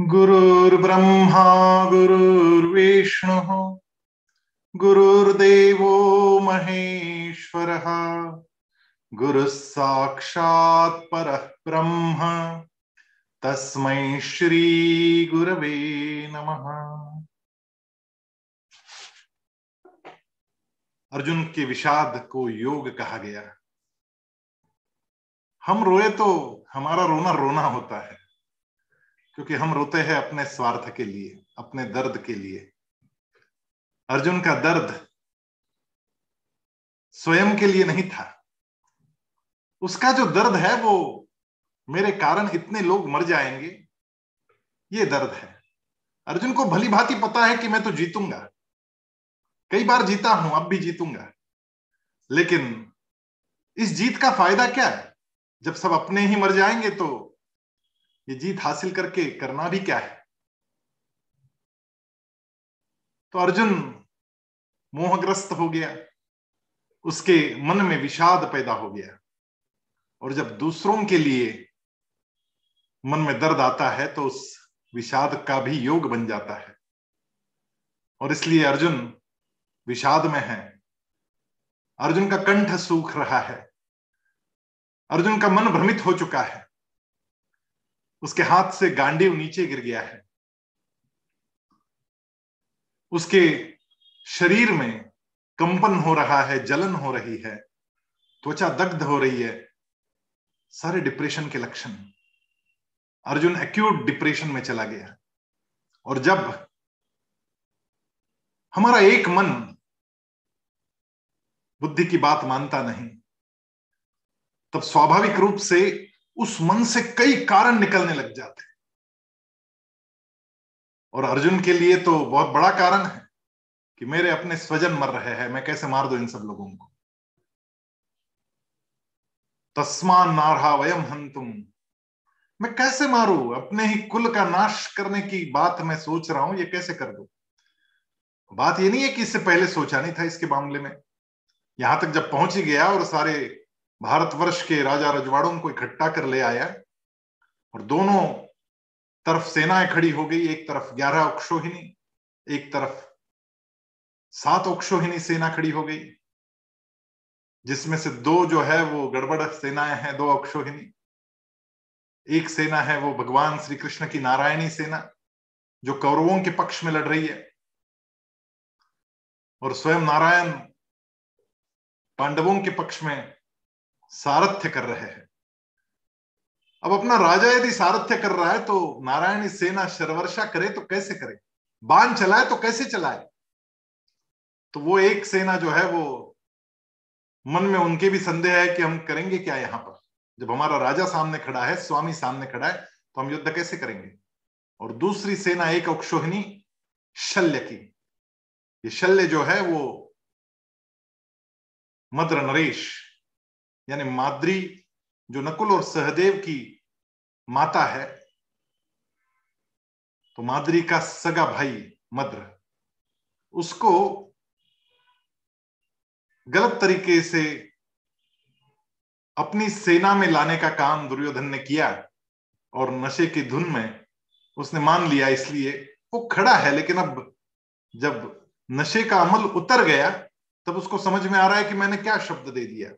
गुरुर्ब्रह्मा, गुरुर्विष्णुः, गुरुर्देवो महेश्वरः गुरुः साक्षात् परः ब्रह्म, तस्मै श्री गुरवे नमः। अर्जुन के विषाद को योग कहा गया। हम रोए तो हमारा रोना रोना होता है। क्योंकि हम रोते हैं अपने स्वार्थ के लिए, अपने दर्द के लिए। अर्जुन का दर्द स्वयं के लिए नहीं था। उसका जो दर्द है वो मेरे कारण इतने लोग मर जाएँगे, ये दर्द है। अर्जुन को भली भांति पता है कि मैं तो जीतूँगा। कई बार जीता हूँ, अब भी जीतूँगा। लेकिन इस जीत का फ़ायदा क्या है? जब सब अपने ही मर जाएँगे तो ये जीत हासिल करके करना भी क्या है? तो अर्जुन मोहग्रस्त हो गया। उसके मन में विषाद पैदा हो गया। और जब दूसरों के लिए मन में दर्द आता है तो उस विषाद का भी योग बन जाता है। और इसलिए अर्जुन विषाद में है। अर्जुन का कंठ सूख रहा है। अर्जुन का मन भ्रमित हो चुका है। उसके हाथ से गांडीव नीचे गिर गया है। उसके शरीर में कंपन हो रहा है, जलन हो रही है, त्वचा दग्ध हो रही है। सारे डिप्रेशन के लक्षण। अर्जुन एक्यूट डिप्रेशन में चला गया। और जब हमारा एक मन बुद्धि की बात मानता नहीं, तब स्वाभाविक रूप से उस मन से कई कारण निकलने लग जाते हैं। और अर्जुन के लिए तो बहुत बड़ा कारण है कि मेरे अपने स्वजन मर रहे हैं, मैं कैसे मार दू इन सब लोगों को? तस्मान नारहा वयम हन तुम मैं कैसे मारू? अपने ही कुल का नाश करने की बात मैं सोच रहा हूँ, ये कैसे कर दू? बात ये नहीं है कि इससे पहले सोचा नहीं था इसके मामले में। यहाँ तक जब पहुँच ही गया और सारे भारतवर्ष के राजा रजवाड़ों को इकट्ठा कर ले आया और दोनों तरफ़ सेनाएँ खड़ी हो गई, एक तरफ़ ग्यारह अक्षोहिणी एक तरफ़ सात अक्षोहिणी सेना खड़ी हो गई, जिसमें से दो जो है वो गड़बड़ सेनाएँ हैं, दो अक्षोहिणी एक सेना है वो भगवान श्री कृष्ण की नारायणी सेना, जो कौरवों के पक्ष में लड़ रही है। और स्वयं नारायण पांडवों के पक्ष में सारथ्य कर रहे हैं। अब अपना राजा यदि सारथ्य कर रहा है तो नारायणी सेना शर्वर्षा करे तो कैसे करे? बाण चलाए तो कैसे चलाए? तो वो एक सेना जो है, वो मन में उनके भी संदेह है कि हम करेंगे क्या यहाँ पर? जब हमारा राजा सामने खड़ा है, स्वामी सामने खड़ा है तो हम युद्ध कैसे करेंगे? और दूसरी सेना एक अक्षोहिणी शल्य की। ये शल्य जो है, वो मद्र नरेश यानी माद्री जो नकुल और सहदेव की माता है तो माद्री का सगा भाई मद्र, उसको गलत तरीके से अपनी सेना में लाने का काम दुर्योधन ने किया और नशे की धुन में उसने मान लिया, इसलिए वो खड़ा है। लेकिन अब जब नशे का अमल उतर गया, तब उसको समझ में आ रहा है कि मैंने क्या शब्द दे दिया।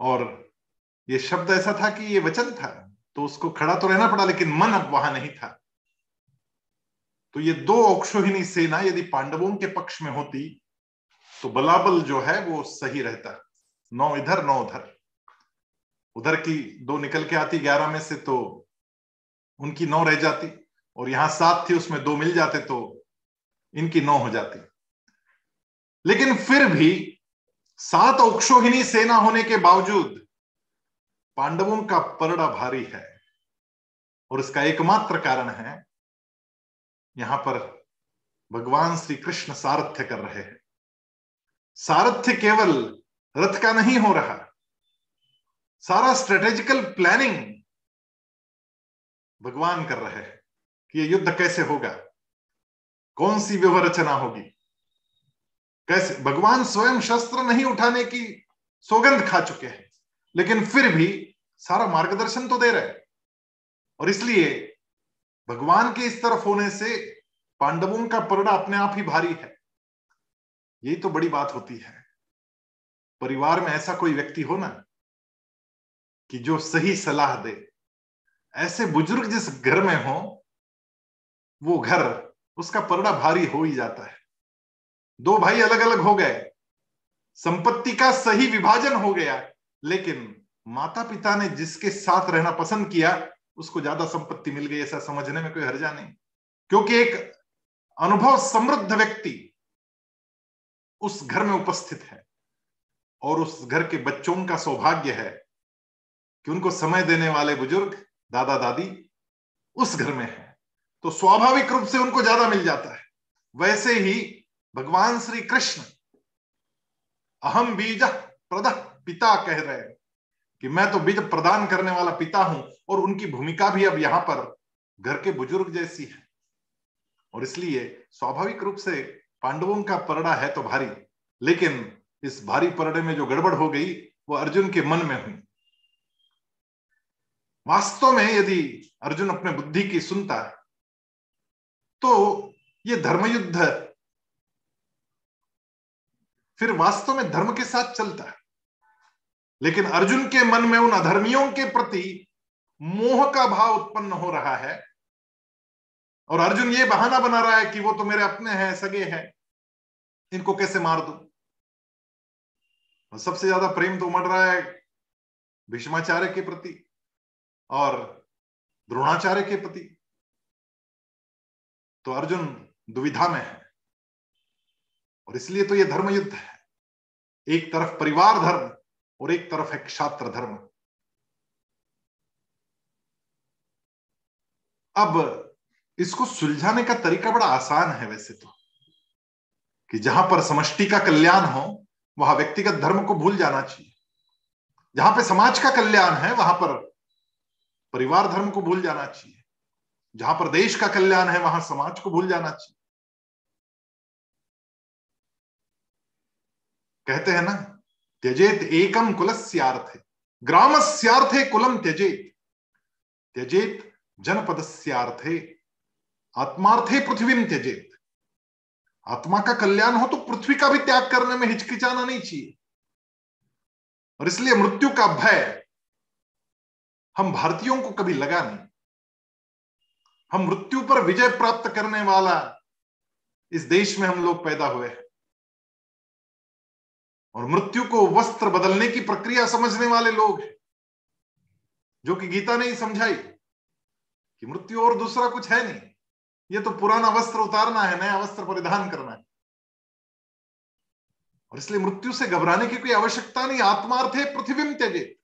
और ये शब्द ऐसा था कि ये वचन था तो उसको खड़ा तो रहना पड़ा, लेकिन मन अब वहाँ नहीं था। तो ये दो अक्षोहिणी सेना यदि पांडवों के पक्ष में होती तो बलाबल जो है वो सही रहता। नौ इधर, नौ उधर। उधर की दो निकल के आती, ग्यारह में से तो उनकी नौ रह जाती, और यहाँ सात थी, उसमें दो मिल जाते तो इनकी नौ हो जाती। लेकिन फिर भी सात अक्षोहिणी सेना होने के बावजूद पांडवों का परड़ा भारी है। और इसका एकमात्र कारण है, यहाँ पर भगवान श्री कृष्ण सारथ्य कर रहे हैं। सारथ्य केवल रथ का नहीं हो रहा, सारा स्ट्रेटेजिकल प्लानिंग भगवान कर रहे हैं कि यह युद्ध कैसे होगा, कौन सी व्यवहार रचना होगी कैसे? भगवान स्वयं शस्त्र नहीं उठाने की सौगंध खा चुके हैं, लेकिन फिर भी सारा मार्गदर्शन तो दे रहे हैं। और इसलिए भगवान के इस तरफ़ होने से पांडवों का परड़ा अपने आप ही भारी है। यही तो बड़ी बात होती है। परिवार में ऐसा कोई व्यक्ति हो ना कि जो सही सलाह दे। ऐसे बुज़ुर्ग जिस घर में हो, वो घर उसका परड़ा भारी हो ही जाता है। दो भाई अलग अलग हो गए। संपत्ति का सही विभाजन हो गया, लेकिन माता पिता ने जिसके साथ रहना पसंद किया, उसको ज़्यादा संपत्ति मिल गई, ऐसा समझने में कोई हर्जा नहीं। क्योंकि एक अनुभव समृद्ध व्यक्ति उस घर में उपस्थित है और उस घर के बच्चों का सौभाग्य है कि उनको समय देने वाले बुज़ुर्ग दादा दादी उस घर में है। तो स्वाभाविक रूप से उनको ज़्यादा मिल जाता है। वैसे ही भगवान श्री कृष्ण, अहम बीज प्रद पिता कह रहे हैं कि मैं तो बीज प्रदान करने वाला पिता हूँ और उनकी भूमिका भी अब यहाँ पर घर के बुज़ुर्ग जैसी है। और इसलिए स्वाभाविक रूप से पांडवों का परड़ा है तो भारी, लेकिन इस भारी परड़े में जो गड़बड़ हो गई, वो अर्जुन के मन में हुई। वास्तव में यदि अर्जुन अपने बुद्धि की सुनता है तो ये धर्मयुद्ध फिर वास्तव में धर्म के साथ चलता है। लेकिन अर्जुन के मन में उन अधर्मियों के प्रति मोह का भाव उत्पन्न हो रहा है और अर्जुन ये बहाना बना रहा है कि वो तो मेरे अपने हैं, सगे हैं, इनको कैसे मार दू? सबसे ज़्यादा प्रेम तो उमड़ रहा है भीष्माचार्य के प्रति और द्रोणाचार्य के प्रति। तो अर्जुन दुविधा में है। और इसलिए तो यह धर्म युद्ध है। एक तरफ़ परिवार धर्म और एक तरफ़ है क्षात्र धर्म। अब इसको सुलझाने का तरीका बड़ा आसान है वैसे तो कि जहाँ पर समष्टि का कल्याण हो, वहाँ व्यक्तिगत धर्म को भूल जाना चाहिए। जहाँ पे समाज का कल्याण है, वहाँ पर परिवार धर्म को भूल जाना चाहिए। जहाँ पर देश का कल्याण है, वहाँ समाज को भूल जाना चाहिए। कहते हैं ना, त्यजेत एकम कुलस्यार्थे। ग्रामस्यार्थे कुलम त्यजेत। त्यजेत जनपदस्यार्थे। आत्मार्थे पृथ्वी त्यजेत। आत्मा का कल्याण हो तो पृथ्वी का भी त्याग करने में हिचकिचाना नहीं चाहिए। और इसलिए मृत्यु का भय हम भारतीयों को कभी लगा नहीं। हम मृत्यु पर विजय प्राप्त करने वाला इस देश में हम लोग पैदा हुए हैं। और मृत्यु को वस्त्र बदलने की प्रक्रिया समझने वाले लोग जो कि गीता ने ही समझाई कि मृत्यु और दूसरा कुछ है नहीं। ये तो पुराना वस्त्र उतारना है, नया वस्त्र परिधान करना है। और इसलिए मृत्यु से घबराने की कोई आवश्यकता नहीं, आत्मार्थ पृथ्वी त्यजे।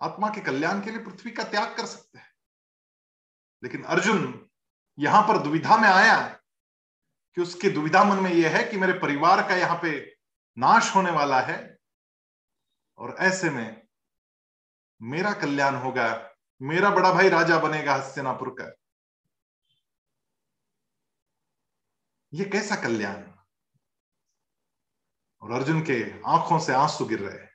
आत्मा के कल्याण के लिए पृथ्वी का त्याग कर सकते हैं। लेकिन अर्जुन यहाँ पर दुविधा में आया कि उसकी दुविधा मन में यह है कि मेरे परिवार का यहाँ पे नाश होने वाला है और ऐसे में मेरा कल्याण होगा, मेरा बड़ा भाई राजा बनेगा हस्तिनापुर का। ये कैसा कल्याण? और अर्जुन के आँखों से आँसू गिर रहे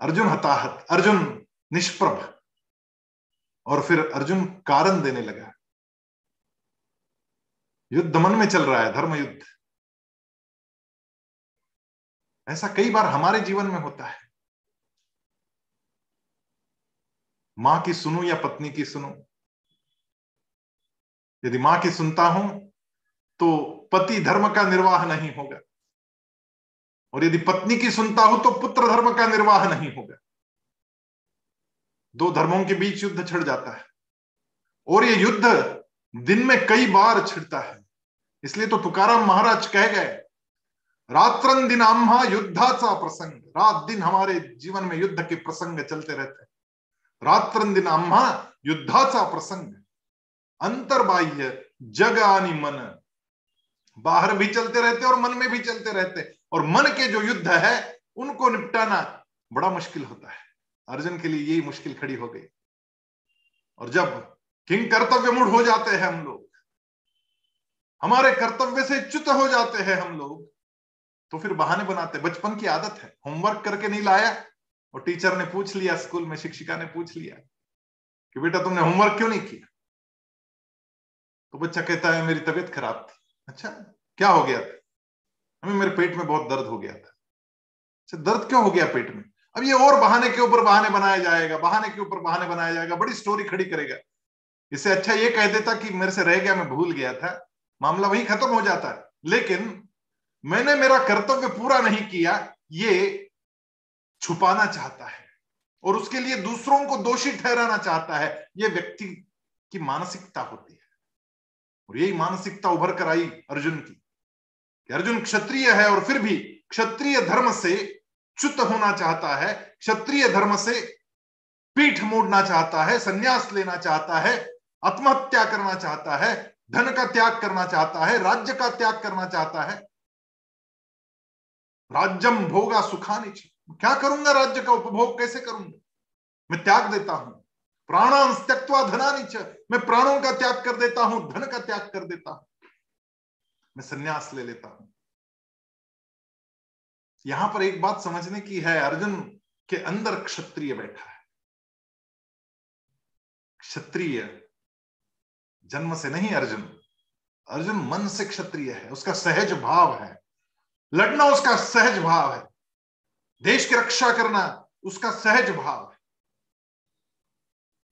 अर्जुन हताहत, अर्जुन निष्प्रभ। और फिर अर्जुन कारण देने लगा। युद्ध मन में चल रहा है धर्म युद्ध ऐसा कई बार हमारे जीवन में होता है। माँ की सुनो या पत्नी की सुनो? यदि माँ की सुनता हूँ तो पति धर्म का निर्वाह नहीं होगा। और यदि पत्नी की सुनता हूँ तो पुत्र धर्म का निर्वाह नहीं होगा। दो धर्मों के बीच युद्ध छिड़ जाता है। और ये युद्ध दिन में कई बार छिड़ता है। इसलिए तो तुकाराम महाराज कह गए रात्रन दिन आम्हा युद्धाचा प्रसंग। रात दिन हमारे जीवन में युद्ध के प्रसंग चलते रहते हैं। रात्रन दिन आम्हा युद्धाचा प्रसंग। अंतर्बाह्य जग आनी मन। बाहर भी चलते रहते और मन में भी चलते रहते और मन के जो युद्ध है, उनको निपटाना बड़ा मुश्किल होता है। अर्जुन के लिए यही मुश्किल खड़ी हो गई। और जब किंग कर्तव्य मूड हो जाते हैं हम लोग, हमारे कर्तव्य से च्युत हो जाते हैं हम लोग तो फिर बहाने बनाते बचपन की आदत है। होमवर्क करके नहीं लाया और टीचर ने पूछ लिया स्कूल में शिक्षिका ने पूछ लिया कि बेटा तुमने होमवर्क क्यों नहीं किया? तो बच्चा कहता है, मेरी तबीयत खराब थी। अच्छा क्या हो गया था? हमें मेरे पेट में बहुत दर्द हो गया था। अच्छा दर्द क्यों हो गया पेट में? अब ये और बहाने के ऊपर बहाने बनाया जाएगा, बहाने के ऊपर बहाने बनाया जाएगा, बड़ी स्टोरी खड़ी करेगा। इससे अच्छा ये कह देता कि मेरे से रह गया, मैं भूल गया था। मामला वही खत्म हो जाता है। लेकिन मैंने मेरा कर्तव्य पूरा नहीं किया, ये छुपाना चाहता है और उसके लिए दूसरों को दोषी ठहराना चाहता है यह व्यक्ति की मानसिकता होती है। और यही मानसिकता उभर कर आई अर्जुन की कि अर्जुन क्षत्रिय है और फिर भी क्षत्रिय धर्म से च्युत होना चाहता है, क्षत्रिय धर्म से पीठ मोड़ना चाहता है, संन्यास लेना चाहता है, आत्महत्या करना चाहता है, धन का त्याग करना चाहता है, राज्य का त्याग करना चाहता है। राज्यम भोगा सुखानी क्या करूँगा राज्य का उपभोग कैसे करूँगा? मैं त्याग देता हूँ। प्राणांश त्यक्वा धनानी मैं प्राणों का त्याग कर देता हूँ, धन का त्याग कर देता हूँ। मैं संन्यास ले लेता हूँ। यहाँ पर एक बात समझने की है, अर्जुन, के अंदर क्षत्रिय बैठा है। क्षत्रिय जन्म से नहीं अर्जुन। अर्जुन मन से क्षत्रिय है, उसका सहज भाव है। लड़ना उसका सहज भाव है। देश की रक्षा करना उसका सहज भाव है।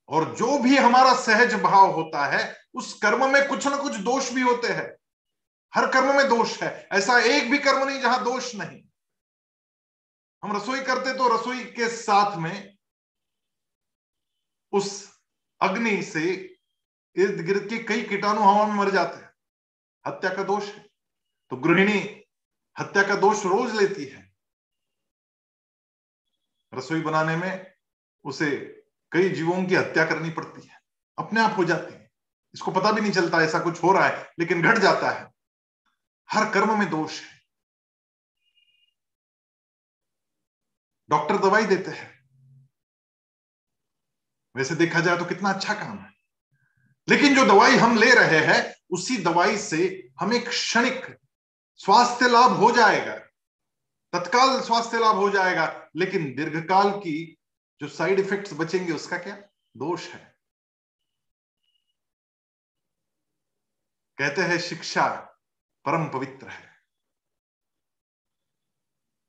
और जो भी हमारा सहज भाव होता है, उस कर्म में कुछ ना कुछ दोष भी होते हैं। हर कर्म में दोष है। ऐसा एक भी कर्म नहीं जहाँ दोष नहीं। हम रसोई करते तो रसोई के साथ में उस अग्नि से इर्द गिर्द के कई कीटाणु हवा में मर जाते हैं। हत्या का दोष है। तो गृहिणी हत्या का दोष रोज लेती है। रसोई बनाने में उसे कई जीवों की हत्या करनी पड़ती है। अपने आप हो जाती है। इसको पता भी नहीं चलता ऐसा कुछ हो रहा है, लेकिन घट जाता है। हर कर्म में दोष है। डॉक्टर दवाई देते हैं। वैसे देखा जाए तो कितना अच्छा काम है। लेकिन जो दवाई हम ले रहे हैं, उसी दवाई से हमें क्षणिक स्वास्थ्य लाभ हो जाएगा। तत्काल स्वास्थ्य लाभ हो जाएगा, लेकिन दीर्घकाल की जो साइड इफेक्ट्स बचेंगे, उसका क्या? दोष है। कहते हैं, शिक्षा परम पवित्र है।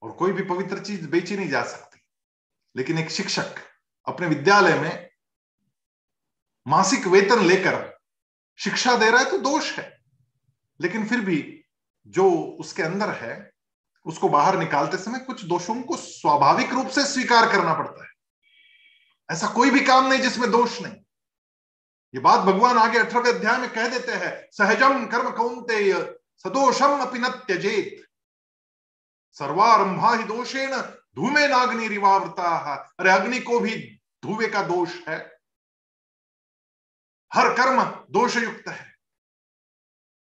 और कोई भी पवित्र चीज़ बेची नहीं जा सकती। लेकिन एक शिक्षक अपने विद्यालय में मासिक वेतन लेकर शिक्षा दे रहा है तो दोष है। लेकिन फिर भी जो उसके अंदर है, उसको बाहर निकालते समय कुछ दोषों को स्वाभाविक रूप से स्वीकार करना पड़ता है। ऐसा कोई भी काम नहीं जिसमें दोष नहीं। ये बात भगवान आगे अठारहवें अध्याय में कह देते हैं सहजम कर्म कौनते सदोषम अपि न त्यजेत। सर्वारंभा ही दोषेण धूमे नाग्नि रिवावृता अरे, अग्नि को भी धुवे का दोष है। हर कर्म दोष युक्त है।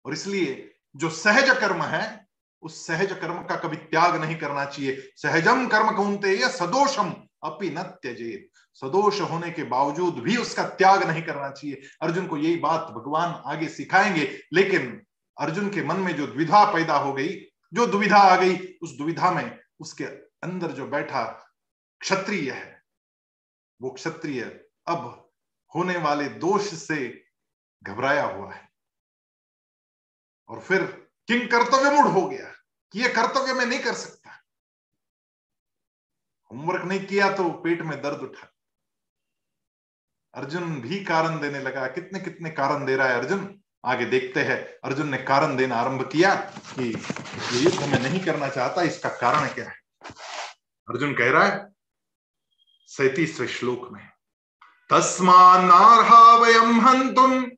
और इसलिए जो सहज कर्म है, उस सहज कर्म का कभी त्याग नहीं करना चाहिए। सहजम कर्म कौनते? सदोषम अपि न त्यजेत। सदोष होने के बावजूद भी उसका त्याग नहीं करना चाहिए। अर्जुन को यही बात भगवान आगे सिखाएँगे, लेकिन अर्जुन के मन में जो द्विधा पैदा हो गई, जो दुविधा आ गई, उस दुविधा में उसके अंदर जो बैठा क्षत्रिय है, वो क्षत्रिय अब होने वाले दोष से घबराया हुआ है। और फिर किंग कर्तव्य मूड हो गया कि ये कर्तव्य में नहीं कर सकता? होमवर्क नहीं किया तो पेट में दर्द उठा। अर्जुन भी कारण देने लगा। कितने कितने कारण दे रहा है अर्जुन? आगे देखते हैं। अर्जुन ने कारण देना आरंभ किया कि युद्ध में नहीं करना चाहता, इसका कारण क्या है? अर्जुन कह रहा है, सैतीसवें श्लोक में तस्मान्नार्हा वयम हंतुम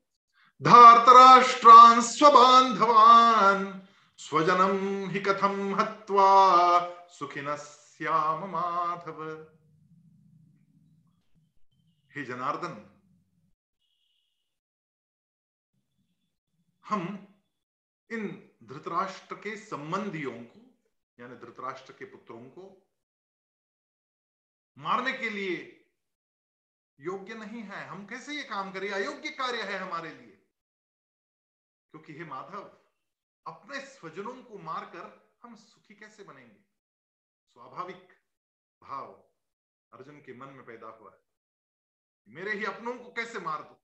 धार्तराष्ट्रान् स्वबान्धवान् स्वजनम हि कथम हत्वा सुखिन श्याम माधव। हे जनार्दन, हम इन धृतराष्ट्र के संबंधियों को, यानी धृतराष्ट्र के पुत्रों को मारने के लिए योग्य नहीं है। हम कैसे ये काम करें? अयोग्य कार्य है हमारे लिए। क्योंकि हे माधव, अपने स्वजनों को मारकर हम सुखी कैसे बनेंगे? स्वाभाविक भाव अर्जुन के मन में पैदा हुआ है। मेरे ही अपनों को कैसे मार दो?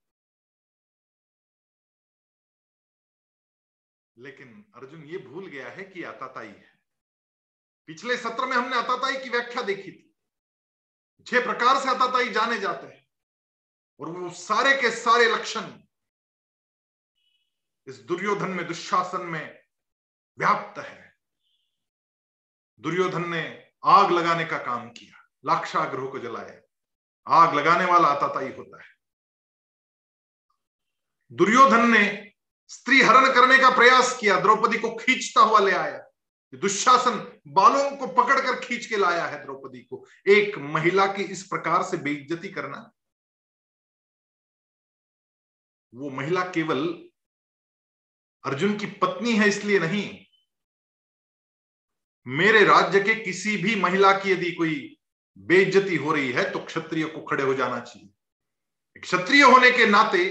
लेकिन अर्जुन ये भूल गया है कि अताताई है। पिछले सत्र में हमने अताताई की व्याख्या देखी थी। छह प्रकार से अताताई जाने जाते हैं, और वो सारे के सारे लक्षण इस दुर्योधन में, दुशासन में व्याप्त है। दुर्योधन ने आग लगाने का काम किया लाक्षाग्रह को जलाया। आग लगाने वाला अताताई होता है। दुर्योधन ने स्त्री हरण करने का प्रयास किया, द्रौपदी को खींचता हुआ ले आया। दुशासन बालों को पकड़कर खींच के लाया है द्रौपदी को। एक महिला की इस प्रकार से बेइज्जती करना, वो महिला केवल अर्जुन की पत्नी है इसलिए नहीं। मेरे राज्य के किसी भी महिला की यदि कोई बेइज्जती हो रही है तो क्षत्रिय को खड़े हो जाना चाहिए। क्षत्रिय होने के नाते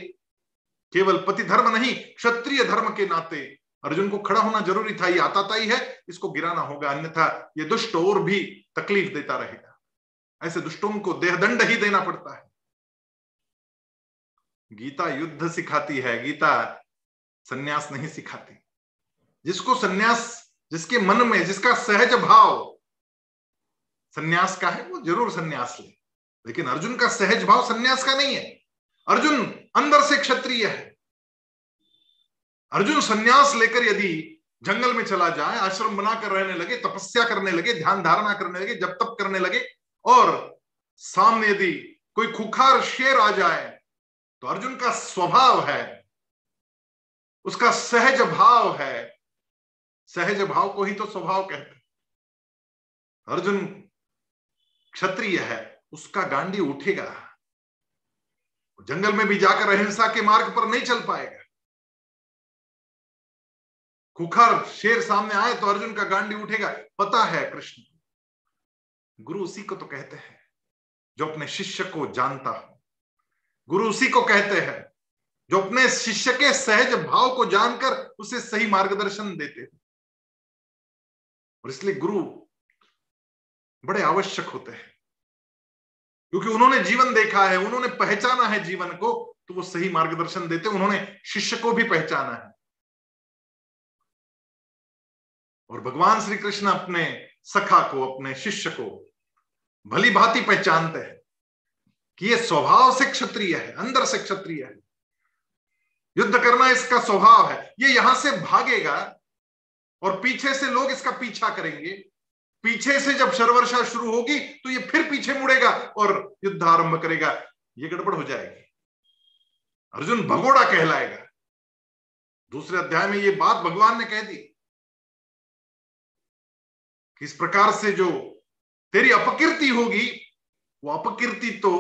केवल पति धर्म नहीं, क्षत्रिय धर्म के नाते अर्जुन को खड़ा होना ज़रूरी था, ये आता ही है, इसको गिराना होगा, अन्यथा ये दुष्ट और भी तकलीफ़ देता रहेगा। ऐसे दुष्टों को देहदंड ही देना पड़ता है। गीता युद्ध सिखाती है, गीता सन्यास नहीं सिखाते। जिसको सन्यास, जिसके मन में, जिसका सहज भाव सन्यास का है, वो ज़रूर सन्यास ले। लेकिन अर्जुन का सहज भाव सन्यास का नहीं है। अर्जुन अंदर से क्षत्रिय है। अर्जुन सन्यास लेकर यदि जंगल में चला जाए, आश्रम बनाकर रहने लगे, तपस्या करने लगे, ध्यान धारणा करने लगे, जब तप करने लगे, और सामने यदि कोई खुखार शेर आ जाए तो अर्जुन का स्वभाव है उसका सहज भाव है। सहज भाव को ही तो स्वभाव कहते अर्जुन क्षत्रिय है, उसका गांडी उठेगा। जंगल में भी जाकर अहिंसा के मार्ग पर नहीं चल पाएगा। खुखर शेर सामने आए तो अर्जुन का गांडी उठेगा। पता है कृष्ण, गुरु उसी को तो कहते हैं, जो अपने शिष्य को जानता हो। गुरु उसी को कहते हैं जो अपने शिष्य के सहज भाव को जानकर उसे सही मार्गदर्शन देते हैं। और इसलिए गुरु बड़े आवश्यक होते हैं। क्योंकि उन्होंने जीवन देखा है, उन्होंने पहचाना है जीवन को तो वो सही मार्गदर्शन देते उन्होंने शिष्य को भी पहचाना है। और भगवान श्री कृष्ण अपने सखा को, अपने शिष्य को भली भांति पहचानते हैं कि ये स्वभाव से क्षत्रिय है, अंदर से क्षत्रिय है। युद्ध करना इसका स्वभाव है। ये यहाँ से भागेगा और पीछे से लोग इसका पीछा करेंगे। पीछे से जब शर्वर्षा शुरू होगी तो ये फिर पीछे मुड़ेगा और युद्ध आरंभ करेगा। ये गड़बड़ हो जाएगी। अर्जुन भगोड़ा कहलाएगा। दूसरे अध्याय में ये बात भगवान ने कह दी कि इस प्रकार से जो तेरी अपकीर्ति होगी, वो अपकीर्ति तो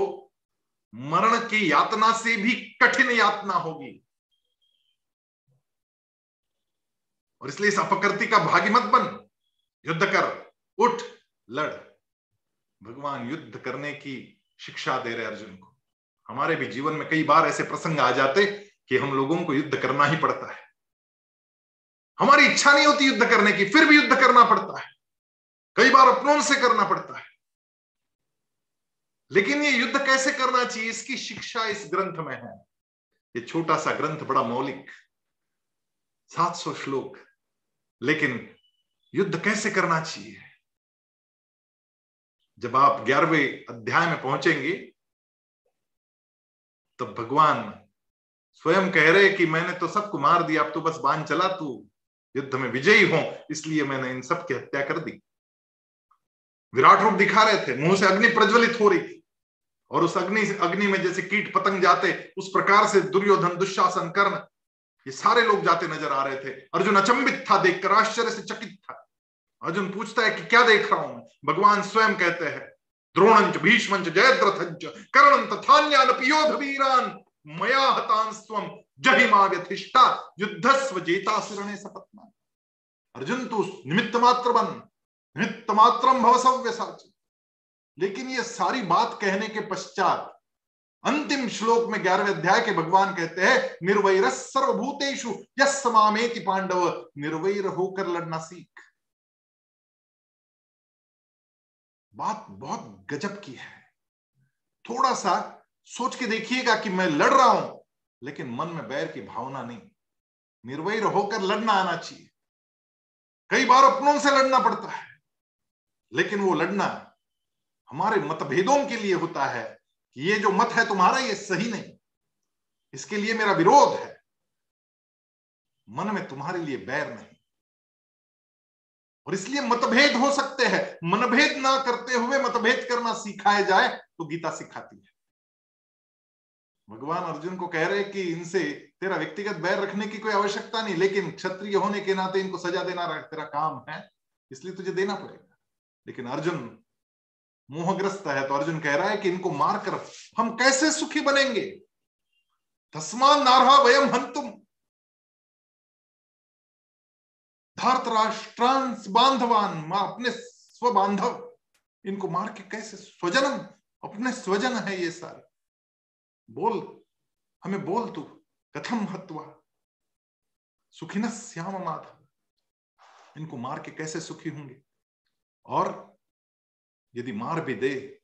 मरण की यातना से भी कठिन यातना होगी। और इसलिए इस अपकृति का भागी मत बन। युद्ध कर, उठ, लड़। भगवान युद्ध करने की शिक्षा दे रहे अर्जुन को। हमारे भी जीवन में कई बार ऐसे प्रसंग आ जाते कि हम लोगों को युद्ध करना ही पड़ता है। हमारी इच्छा नहीं होती युद्ध करने की, फिर भी युद्ध करना पड़ता है। कई बार अपनों से करना पड़ता है। लेकिन ये युद्ध कैसे करना चाहिए? इसकी शिक्षा इस ग्रंथ में है। ये छोटा सा ग्रंथ, बड़ा मौलिक। 700 श्लोक। लेकिन युद्ध कैसे करना चाहिए? जब आप ग्यारहवें अध्याय में पहुँचेंगे, तब भगवान स्वयं कह रहे कि मैंने तो सबको मार दिया, अब तो बस बाँध चला तू। युद्ध में विजयी हो, इसलिए मैंने इन सब की हत्या कर दी। विराट रूप दिखा रहे थे, मुँह से अग्नि प्रज्वलित हो रही थी। और उस अग्नि अग्नि में जैसे कीट पतंग जाते, उस प्रकार से दुर्योधन, दुशासन, कर्ण ये सारे लोग जाते नज़र आ रहे थे। अर्जुन अचंबित था देखकर, आश्चर्य से चकित था। अर्जुन पूछता है कि क्या देख रहा हूँ? भगवान स्वयं कहते हैं, द्रोणंच, भीष्मंच, जयद्रथंच कर्णं तथान्यानपि योध वीरान मया हतांस्त्वम जहिमा व्यथिष्ठा युद्धस्व जेता सिरणे सपत्ना अर्जुन तू निमित्त मात्र बन, निमित्त मात्रम भव सव्य लेकिन ये सारी बात कहने के पश्चात अंतिम श्लोक में ग्यारहवें अध्याय के भगवान कहते हैं, निर्वैर सर्वभूतेषु यमेति पांडव, निर्वैर होकर लड़ना सीख। बात बहुत गजब की है। थोड़ा सा सोच के देखिएगा कि मैं लड़ रहा हूँ, लेकिन मन में बैर की भावना नहीं। निर्वैर होकर लड़ना आना चाहिए। कई बार अपनों से लड़ना पड़ता है, लेकिन वो लड़ना हमारे मतभेदों के लिए होता है। कि ये जो मत है तुम्हारा, ये सही नहीं। इसके लिए मेरा विरोध है। मन में तुम्हारे लिए बैर नहीं। और इसलिए मतभेद हो सकते हैं। मनभेद ना करते हुए मतभेद करना सिखाया जाए तो गीता सिखाती है। भगवान अर्जुन को कह रहे कि इनसे तेरा व्यक्तिगत बैर रखने की कोई आवश्यकता नहीं, लेकिन क्षत्रिय होने के नाते इनको सजा देना तेरा काम है, इसलिए तुझे देना पड़ेगा। लेकिन अर्जुन मोहग्रस्त है। तो अर्जुन कह रहा है कि इनको मारकर हम कैसे सुखी बनेंगे? तस्मान नारहा वयम हंतुम धार्तराष्ट्रांस बांधवान अपने स्व बांधव इनको मार के कैसे स्वजनम? अपने स्वजन है ये सारे। बोल, हमें बोल तू कथम हत्वा? सुखी न श्याम माधव। इनको मार के कैसे सुखी होंगे? और यदि मार भी दे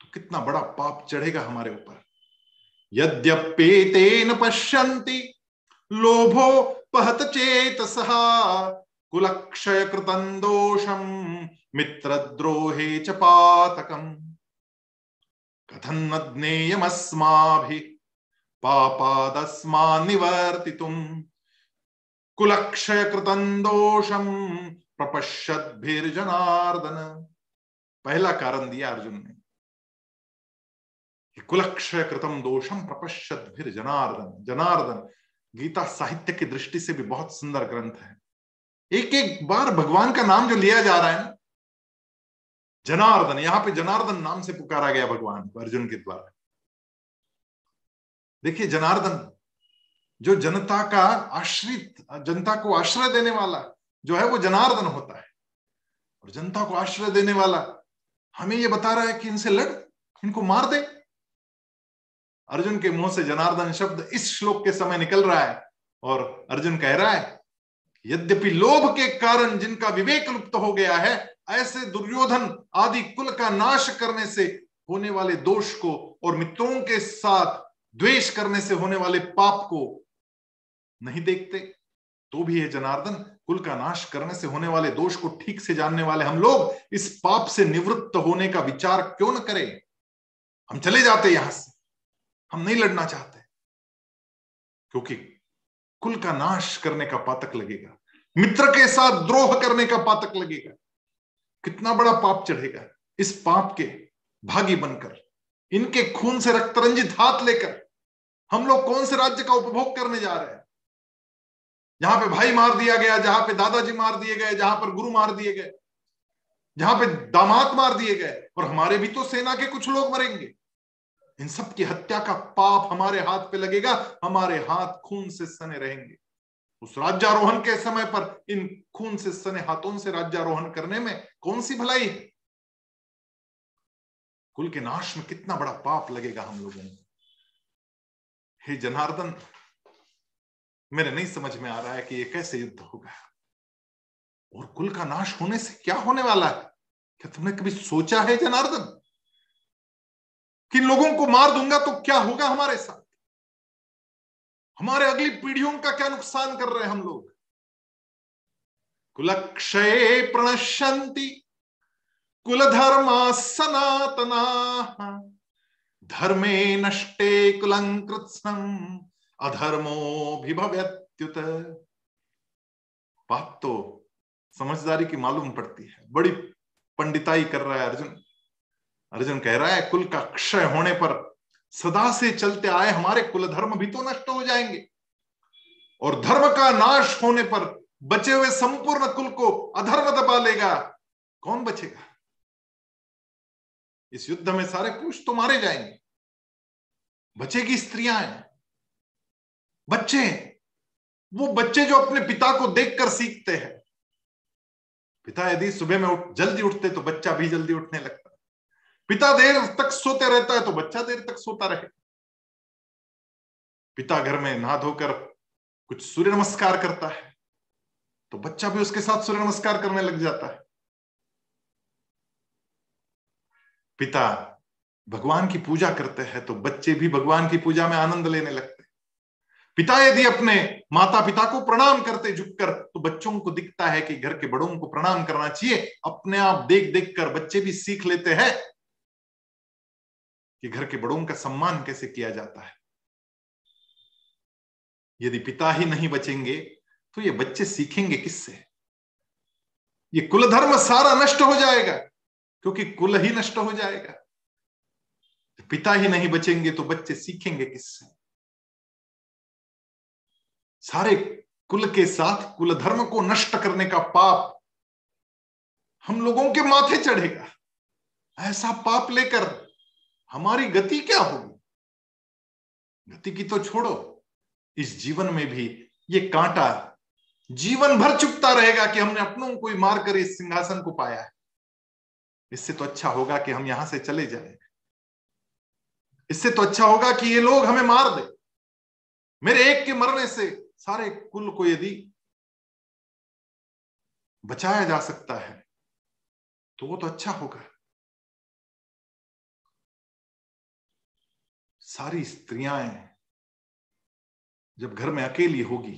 तो कितना बड़ा पाप चढ़ेगा हमारे ऊपर। यद्यपेतेन पश्यन्ति, लोभो पहत चेत सहा कुलक्षय कृतं दोषम मित्रद्रोहे च पातकम्। कथन्न ज्ञेयमस्माभि पापादस्मा निवर्तितुम् कुलक्षय कृतं दोषम प्रपश्यद्भिर्जनार्दन। पहला कारण दिया अर्जुन ने कुलक्षय कृतम दोषम प्रपश्यद्भिर जनार्दन जनार्दन, गीता साहित्य की दृष्टि से भी बहुत सुंदर ग्रंथ है। एक एक बार भगवान का नाम जो लिया जा रहा है ना, जनार्दन, यहाँ पे जनार्दन नाम से पुकारा गया भगवान को अर्जुन के द्वारा। देखिए जनार्दन, जो जनता का आश्रित, जनता को आश्रय देने वाला जो है, वो जनार्दन होता है। और जनता को आश्रय देने वाला हमें ये बता रहा है कि इनसे लड़, इनको मार दे। अर्जुन के मुँह से जनार्दन शब्द इस श्लोक के समय निकल रहा है और अर्जुन कह रहा है, यद्यपि लोभ के कारण जिनका विवेक लुप्त हो गया है, ऐसे दुर्योधन आदि कुल का नाश करने से होने वाले दोष को और मित्रों के साथ द्वेष करने से होने वाले पाप को नहीं देखते तो भी है जनार्दन। कुल का नाश करने से होने वाले दोष को ठीक से जानने वाले हम लोग इस पाप से निवृत्त होने का विचार क्यों न करें? हम चले जाते यहाँ से। हम नहीं लड़ना चाहते। क्योंकि कुल का नाश करने का पातक लगेगा। मित्र के साथ द्रोह करने का पातक लगेगा। कितना बड़ा पाप चढ़ेगा। इस पाप के भागी बनकर, इनके खून से रक्तरंजित हाथ लेकर, हम लोग कौन से राज्य का उपभोग करने जा रहे हैं? जहाँ पे भाई मार दिया गया, जहाँ पे दादाजी मार दिए गए, जहाँ पर गुरु मार दिए गए, जहाँ पे दामाद मार दिए गए, और हमारे भी तो सेना के कुछ लोग मरेंगे। इन सब की हत्या का पाप हमारे हाथ पे लगेगा, हमारे हाथ खून से सने रहेंगे। उस राज्यारोहण के समय पर इन खून से सने हाथों से राज्यारोहण करने में कौन सी भलाई है? कुल के नाश में कितना बड़ा पाप लगेगा हम लोगों को हे जनार्दन मेरे नहीं समझ में आ रहा है कि ये कैसे युद्ध होगा। और कुल का नाश होने से क्या होने वाला है? क्या तुमने कभी सोचा है जनार्दन कि लोगों को मार दूँगा तो क्या होगा हमारे साथ? हमारे अगली पीढ़ियों का क्या नुकसान कर रहे हैं हम लोग? कुलक्षय प्रणशंति कुलधर्मा सनातना, धर्मे नष्टे कुलंकृत्सम अधर्मो भी भव्युत बात तो समझदारी की मालूम पड़ती है। बड़ी पंडिताई कर रहा है अर्जुन। अर्जुन कह रहा है, कुल का क्षय होने पर सदा से चलते आए हमारे कुल धर्म भी तो नष्ट हो जाएँगे। और धर्म का नाश होने पर बचे हुए संपूर्ण कुल को अधर्म दबा लेगा। कौन बचेगा? इस युद्ध में सारे पुरुष तो मारे जाएँगे। बचेगी स्त्रियाँ बच्चे वो बच्चे जो अपने पिता को देखकर सीखते हैं। पिता यदि सुबह में उठ, जल्दी उठते तो बच्चा भी जल्दी उठने लगता पिता देर तक सोते रहता है तो बच्चा देर तक सोता रहे। पिता घर में नहा धोकर कुछ सूर्य नमस्कार करता है तो बच्चा भी उसके साथ सूर्य नमस्कार करने लग जाता है। पिता भगवान की पूजा करते हैं तो बच्चे भी भगवान की पूजा में आनंद लेने लगते पिता यदि अपने माता पिता को प्रणाम करते झुककर तो बच्चों को दिखता है कि घर के बड़ों को प्रणाम करना चाहिए। अपने आप देख देख कर बच्चे भी सीख लेते हैं कि घर के बड़ों का सम्मान कैसे किया जाता है। यदि पिता ही नहीं बचेंगे तो ये बच्चे सीखेंगे किससे? ये कुल धर्म सारा नष्ट हो जाएगा, क्योंकि कुल ही नष्ट हो जाएगा। पिता ही नहीं बचेंगे तो बच्चे सीखेंगे किससे? सारे कुल के साथ कुल धर्म को नष्ट करने का पाप हम लोगों के माथे चढ़ेगा। ऐसा पाप लेकर हमारी गति क्या होगी? गति की तो छोड़ो। इस जीवन में भी ये कांटा जीवन भर चुपता रहेगा कि हमने अपनों को ही मारकर इस सिंहासन को पाया है। इससे तो अच्छा होगा कि हम यहाँ से चले जाए। इससे तो अच्छा होगा कि ये लोग हमें मार दे। मेरे एक के मरने से सारे कुल को यदि बचाया जा सकता है तो वो तो अच्छा होगा। सारी स्त्रियाँ जब घर में अकेली होगी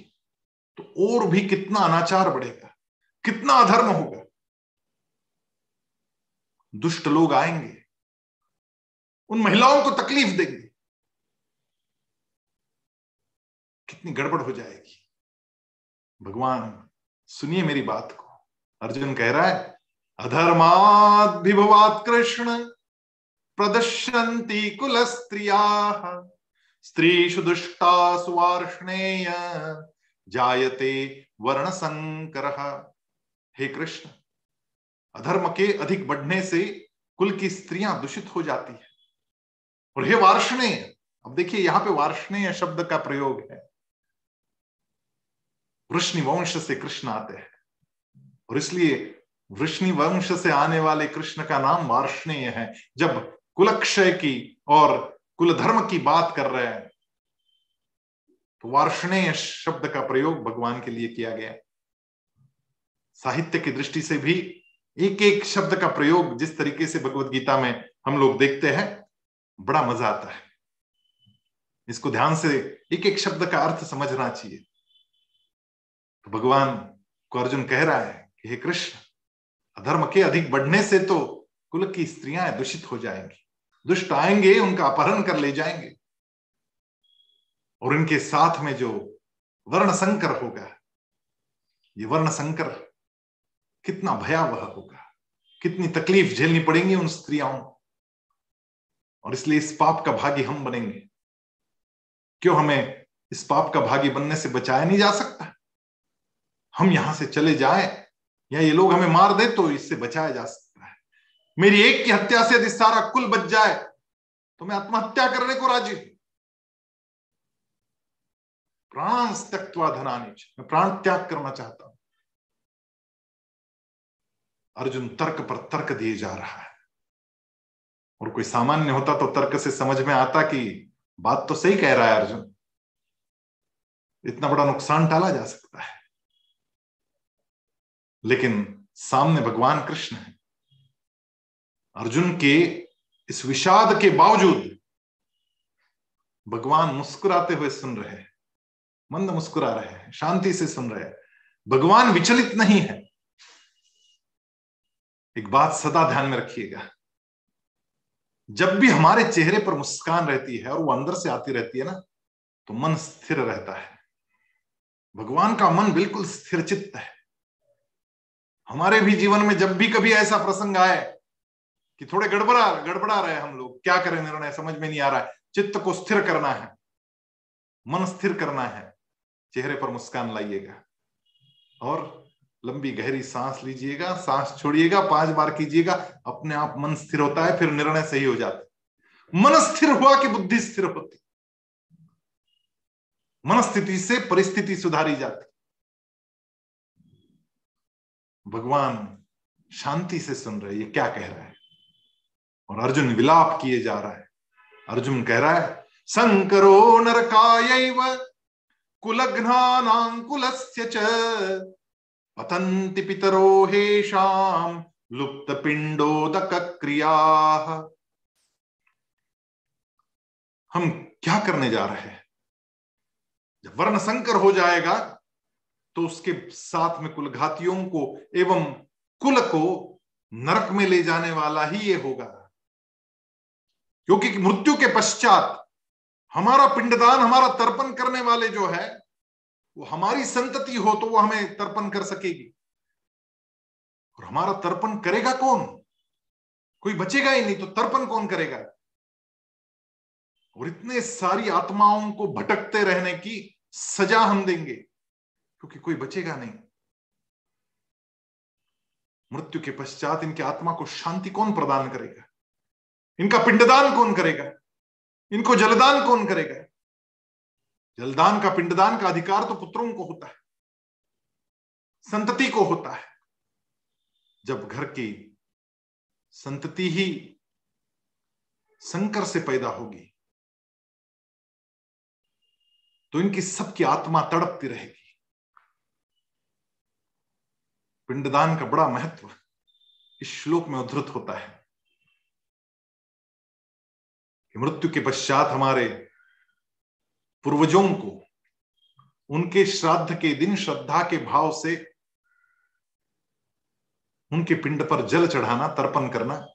तो और भी कितना अनाचार बढ़ेगा, कितना अधर्म होगा। दुष्ट लोग आएँगे, उन महिलाओं को तकलीफ़ देंगे। कितनी गड़बड़ हो जाएगी। भगवान, सुनिए मेरी बात को। अर्जुन कह रहा है, अधर्माद विभवात कृष्ण प्रदर्शंती कुल स्त्रिया स्त्रीषु दुष्टा सुवार्ष्णेय जायते वर्ण संकर हे कृष्ण, अधर्म के अधिक बढ़ने से कुल की स्त्रियाँ दूषित हो जाती है। और हे वार्षणेय, अब देखिए यहाँ पे वार्षणेय शब्द का प्रयोग है। वृष्णि वंश से कृष्ण आते हैं। और इसलिए वृष्णि वंश से आने वाले कृष्ण का नाम वार्षणेय है। जब कुलक्षय की और कुल धर्म की बात कर रहे हैं तो वार्षणेय शब्द का प्रयोग भगवान के लिए किया गया। साहित्य की दृष्टि से भी एक एक शब्द का प्रयोग जिस तरीके से भगवत गीता में हम लोग देखते हैं, बड़ा मज़ा आता है। इसको ध्यान से एक एक शब्द का अर्थ समझना चाहिए। तो भगवान को अर्जुन कह रहा है कि हे कृष्ण, अधर्म के अधिक बढ़ने से तो कुल की स्त्रियाँ दूषित हो जाएँगी, दुष्ट आएँगे, उनका अपहरण कर ले जाएँगे। और इनके साथ में जो वर्ण संकर होगा, ये वर्ण संकर कितना भयावह होगा, कितनी तकलीफ़ झेलनी पड़ेंगी उन स्त्रियों और इसलिए इस पाप का भागी हम बनेंगे। क्यों हमें इस पाप का भागी बनने से बचाया नहीं जा सकता? हम यहाँ से चले जाए, या ये लोग हमें मार दे तो इससे बचाया जा सकता है। मेरी एक की हत्या से यदि सारा कुल बच जाए तो मैं आत्महत्या करने को राज़ी हूँ। प्राण त्यक्वा धनानी मैं प्राण त्याग करना चाहता हूँ। अर्जुन तर्क पर तर्क दिए जा रहा है। और कोई सामान्य होता तो तर्क से समझ में आता कि बात तो सही कह रहा है अर्जुन। इतना बड़ा नुकसान टाला जा सकता है। लेकिन सामने भगवान कृष्ण है। अर्जुन के इस विषाद के बावजूद भगवान मुस्कुराते हुए सुन रहे हैं, मंद मुस्कुरा रहे हैं, शांति से सुन रहे हैं। भगवान विचलित नहीं है। एक बात सदा ध्यान में रखिएगा। जब भी हमारे चेहरे पर मुस्कान रहती है और वो अंदर से आती रहती है ना तो मन स्थिर रहता है। भगवान का मन बिल्कुल स्थिर चित्त है। हमारे भी जीवन में जब भी कभी ऐसा प्रसंग आए कि थोड़े गड़बड़ा गड़बड़ा रहे हम लोग, क्या करें निर्णय? समझ में नहीं आ रहा है। चित्त को स्थिर करना है। मन स्थिर करना है। चेहरे पर मुस्कान लाइएगा। और लंबी गहरी सांस लीजिएगा, सांस छोड़िएगा, पाँच बार कीजिएगा, अपने आप मन स्थिर होता है, फिर निर्णय सही हो जाता मन स्थिर हुआ कि बुद्धि स्थिर होती। मन स्थिति से परिस्थिति सुधारी जाती। भगवान शांति से सुन रहे ये क्या कह रहा है? और अर्जुन विलाप किए जा रहा है। अर्जुन कह रहा है संकरो नरकाय कुलघ्नाकुलस्य च, पतन्ति पितरो लुप्त पिंडोदक क्रिया हम क्या करने जा रहे हैं? जब वर्ण संकर हो जाएगा तो उसके साथ में कुलघातियों को एवं कुल को नरक में ले जाने वाला ही ये होगा। क्योंकि मृत्यु के पश्चात हमारा पिंडदान, हमारा तर्पण करने वाले जो है, वो हमारी संतति हो तो वो हमें तर्पण कर सकेगी। और हमारा तर्पण करेगा कौन? कोई बचेगा ही नहीं तो तर्पण कौन करेगा? और इतने सारी आत्माओं को भटकते रहने की सजा हम देंगे। क्योंकि कोई बचेगा नहीं। मृत्यु के पश्चात इनकी आत्मा को शांति कौन प्रदान करेगा? इनका पिंडदान कौन करेगा? इनको जलदान कौन करेगा? जलदान का पिंडदान का अधिकार तो पुत्रों को होता है, संतति को होता है। जब घर की संतति ही संकर से पैदा होगी तो इनकी सबकी आत्मा तड़पती रहेगी। पिंडदान का बड़ा महत्व इस श्लोक में उद्धृत होता है कि मृत्यु के पश्चात हमारे पूर्वजों को, उनके श्राद्ध के दिन श्रद्धा के भाव से उनके पिंड पर जल चढ़ाना, तर्पण करना,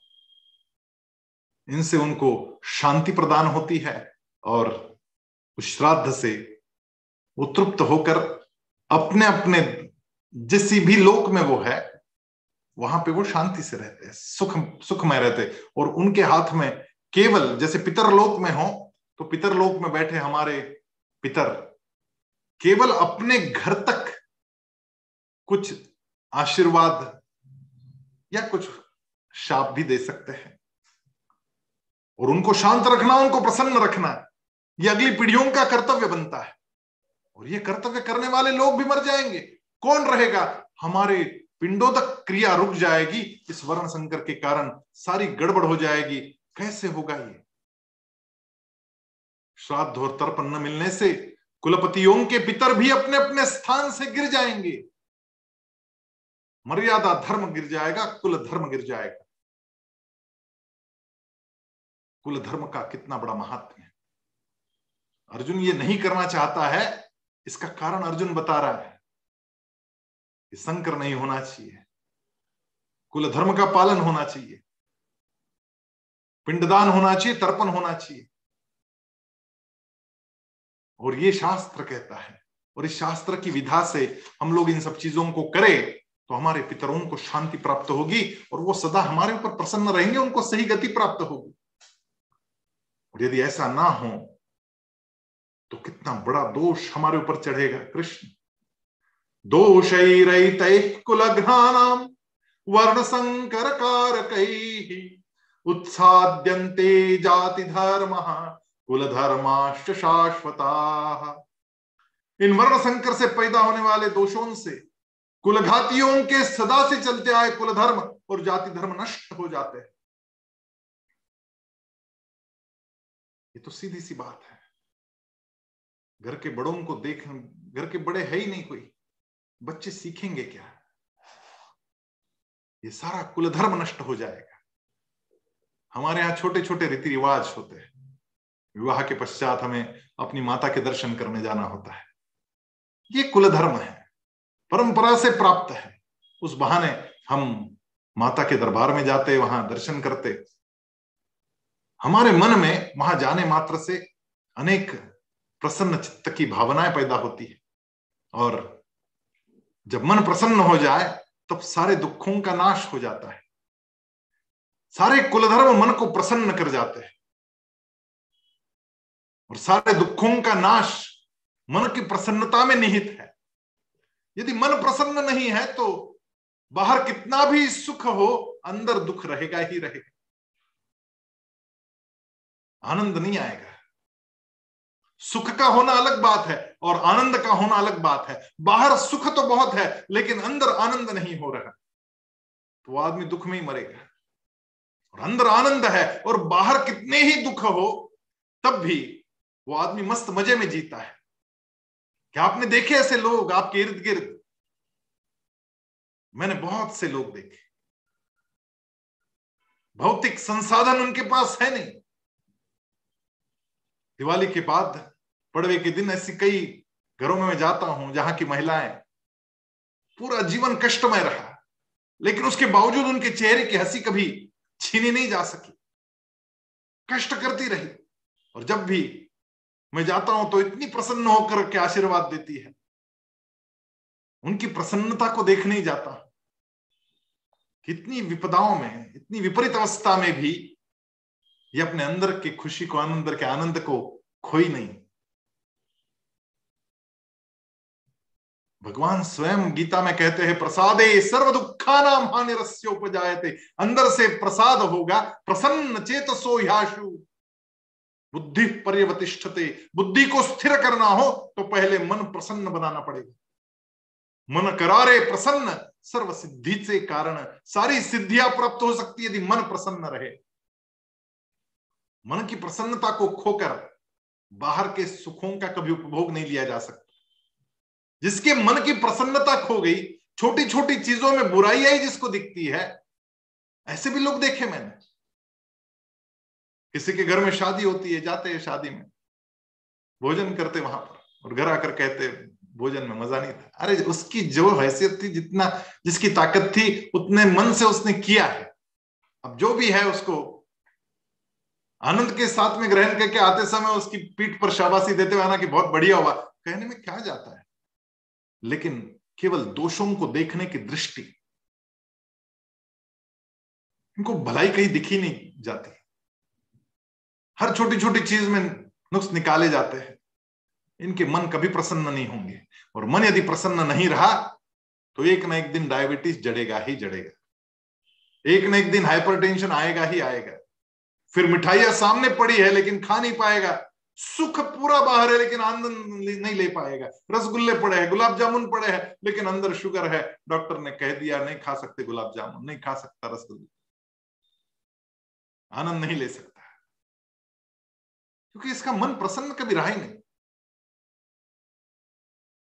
इनसे उनको शांति प्रदान होती है और उस श्राद्ध से उत्तृप्त होकर अपने अपने जिस भी लोक में वो है, वहाँ पे वो शांति से रहते हैं, सुख सुख में रहते और उनके हाथ में केवल, जैसे पितरलोक में हो तो पितरलोक में बैठे हमारे पितर, केवल अपने घर तक कुछ आशीर्वाद या कुछ शाप भी दे सकते हैं। और उनको शांत रखना, उनको प्रसन्न रखना, ये अगली पीढ़ियों का कर्तव्य बनता है। और ये कर्तव्य करने वाले लोग भी मर जाएँगे। कौन रहेगा? हमारे पिंडों तक क्रिया रुक जाएगी। इस वर्ण संकर के कारण सारी गड़बड़ हो जाएगी। कैसे होगा ये? श्राद्ध और तर्पण न मिलने से कुलपतियों के पितर भी अपने अपने स्थान से गिर जाएँगे। मर्यादा धर्म गिर जाएगा, कुल धर्म गिर जाएगा। कुल धर्म का कितना बड़ा महत्व है। अर्जुन ये नहीं करना चाहता है। इसका कारण अर्जुन बता रहा है। कि संकर नहीं होना चाहिए। कुल धर्म का पालन होना चाहिए। पिंडदान होना चाहिए, तर्पण होना चाहिए। और ये शास्त्र कहता है, और इस शास्त्र की विधा से हम लोग इन सब चीज़ों को करें तो हमारे पितरों को शांति प्राप्त होगी, और वो सदा हमारे ऊपर प्रसन्न रहेंगे, उनको सही गति प्राप्त होगी। और यदि ऐसा ना हो तो कितना बड़ा दोष हमारे ऊपर चढ़ेगा, कृष्ण। दोष कुलघ्नानाम वर्ण संकर कारक उत्साद्यंते जाति धर्म कुल धर्माश्च शाश्वता। इन वर्ण संकर से पैदा होने वाले दोषों से, कुलघातियों के सदा से चलते आए कुल धर्म और जाति धर्म नष्ट हो जाते हैं। ये तो सीधी सी बात है। घर के बड़ों को देख, घर के बड़े है ही नहीं कोई। बच्चे सीखेंगे क्या? ये सारा कुल धर्म नष्ट हो जाएगा। हमारे यहाँ छोटे छोटे रीति रिवाज होते हैं। विवाह के पश्चात हमें अपनी माता के दर्शन करने जाना होता है। ये कुल धर्म है। परंपरा से प्राप्त है। उस बहाने हम माता के दरबार में जाते, वहाँ दर्शन करते। हमारे मन में वहाँ जाने मात्र से अनेक प्रसन्न चित्त की भावनाएँ पैदा होती है। और जब मन प्रसन्न हो जाए, तब सारे दुखों का नाश हो जाता है। सारे कुलधर्म मन को प्रसन्न कर जाते हैं। और सारे दुखों का नाश मन की प्रसन्नता में निहित है। यदि मन प्रसन्न नहीं है तो बाहर कितना भी सुख हो, अंदर दुख रहेगा ही रहेगा। आनंद नहीं आएगा। सुख का होना अलग बात है और आनंद का होना अलग बात है। बाहर सुख तो बहुत है, लेकिन अंदर आनंद नहीं हो रहा। तो आदमी दुख में ही मरेगा। और अंदर आनंद है और बाहर कितने ही दुख हो, तब भी वो आदमी मस्त मज़े में जीता है। क्या आपने देखे ऐसे लोग, आपके इर्द गिर्द? मैंने बहुत से लोग देखे। भौतिक संसाधन उनके पास है नहीं। दिवाली के बाद, पड़वे के दिन ऐसी कई घरों में मैं जाता हूँ जहाँ की महिलाएँ पूरा जीवन कष्टमय रहा। लेकिन उसके बावजूद उनके चेहरे की हँसी कभी छीनी नहीं जा सकी। कष्ट करती रही। और जब भी मैं जाता हूँ तो इतनी प्रसन्न होकर के आशीर्वाद देती है। उनकी प्रसन्नता को देखने ही जाता कितनी विपदाओं में, इतनी विपरीत अवस्था में भी ये अपने अंदर की खुशी को आनंद के आनंद को खोई नहीं। भगवान स्वयं गीता में कहते हैं, प्रसादे सर्व दुखा नाम हानिरस्य उपजायते। अंदर से प्रसाद होगा, प्रसन्न चेत सो याशु। बुद्धि पर्यवतिष्ठते, बुद्धि को स्थिर करना हो तो पहले मन प्रसन्न बनाना पड़ेगा। मन करारे प्रसन्न सर्व सिद्धि से कारण, सारी सिद्धियाँ प्राप्त हो सकती है यदि मन प्रसन्न रहे। मन की प्रसन्नता को खोकर बाहर के सुखों का कभी उपभोग नहीं लिया जा सकता। जिसके मन की प्रसन्नता खो गई छोटी छोटी चीज़ों में बुराई आई जिसको दिखती है, ऐसे भी लोग देखे मैंने। किसी के घर में शादी होती है, जाते हैं शादी में, भोजन करते वहाँ पर और घर आकर कहते, भोजन में मज़ा नहीं था। अरे, उसकी जो हैसियत थी, जितना, जिसकी ताकत थी, उतने मन से उसने किया है। अब जो भी है, उसको आनंद के साथ में ग्रहण करके आते समय उसकी पीठ पर शाबाशी देते हुए आना कि बहुत बढ़िया हुआ। कहने में क्या जाता है? लेकिन केवल दोषों को देखने की दृष्टि। इनको भलाई कहीं दिखी नहीं जाती। हर छोटी छोटी चीज़ में नुक्स निकाले जाते हैं। इनके मन कभी प्रसन्न नहीं होंगे। और मन यदि प्रसन्न नहीं रहा तो एक ना एक दिन डायबिटीज़ जड़ेगा ही जड़ेगा। एक ना एक दिन हाइपरटेंशन आएगा ही आएगा। फिर मिठाइयाँ सामने पड़ी है, लेकिन खा नहीं पाएगा। सुख पूरा बाहर है, लेकिन आनंद नहीं ले पाएगा। रसगुल्ले पड़े हैं, गुलाब जामुन पड़े हैं, लेकिन अंदर शुगर है। डॉक्टर ने कह दिया, नहीं खा सकते गुलाब जामुन, नहीं खा सकता रसगुल्ले। आनंद नहीं ले सकता। क्योंकि इसका मन प्रसन्न कभी रहा ही नहीं।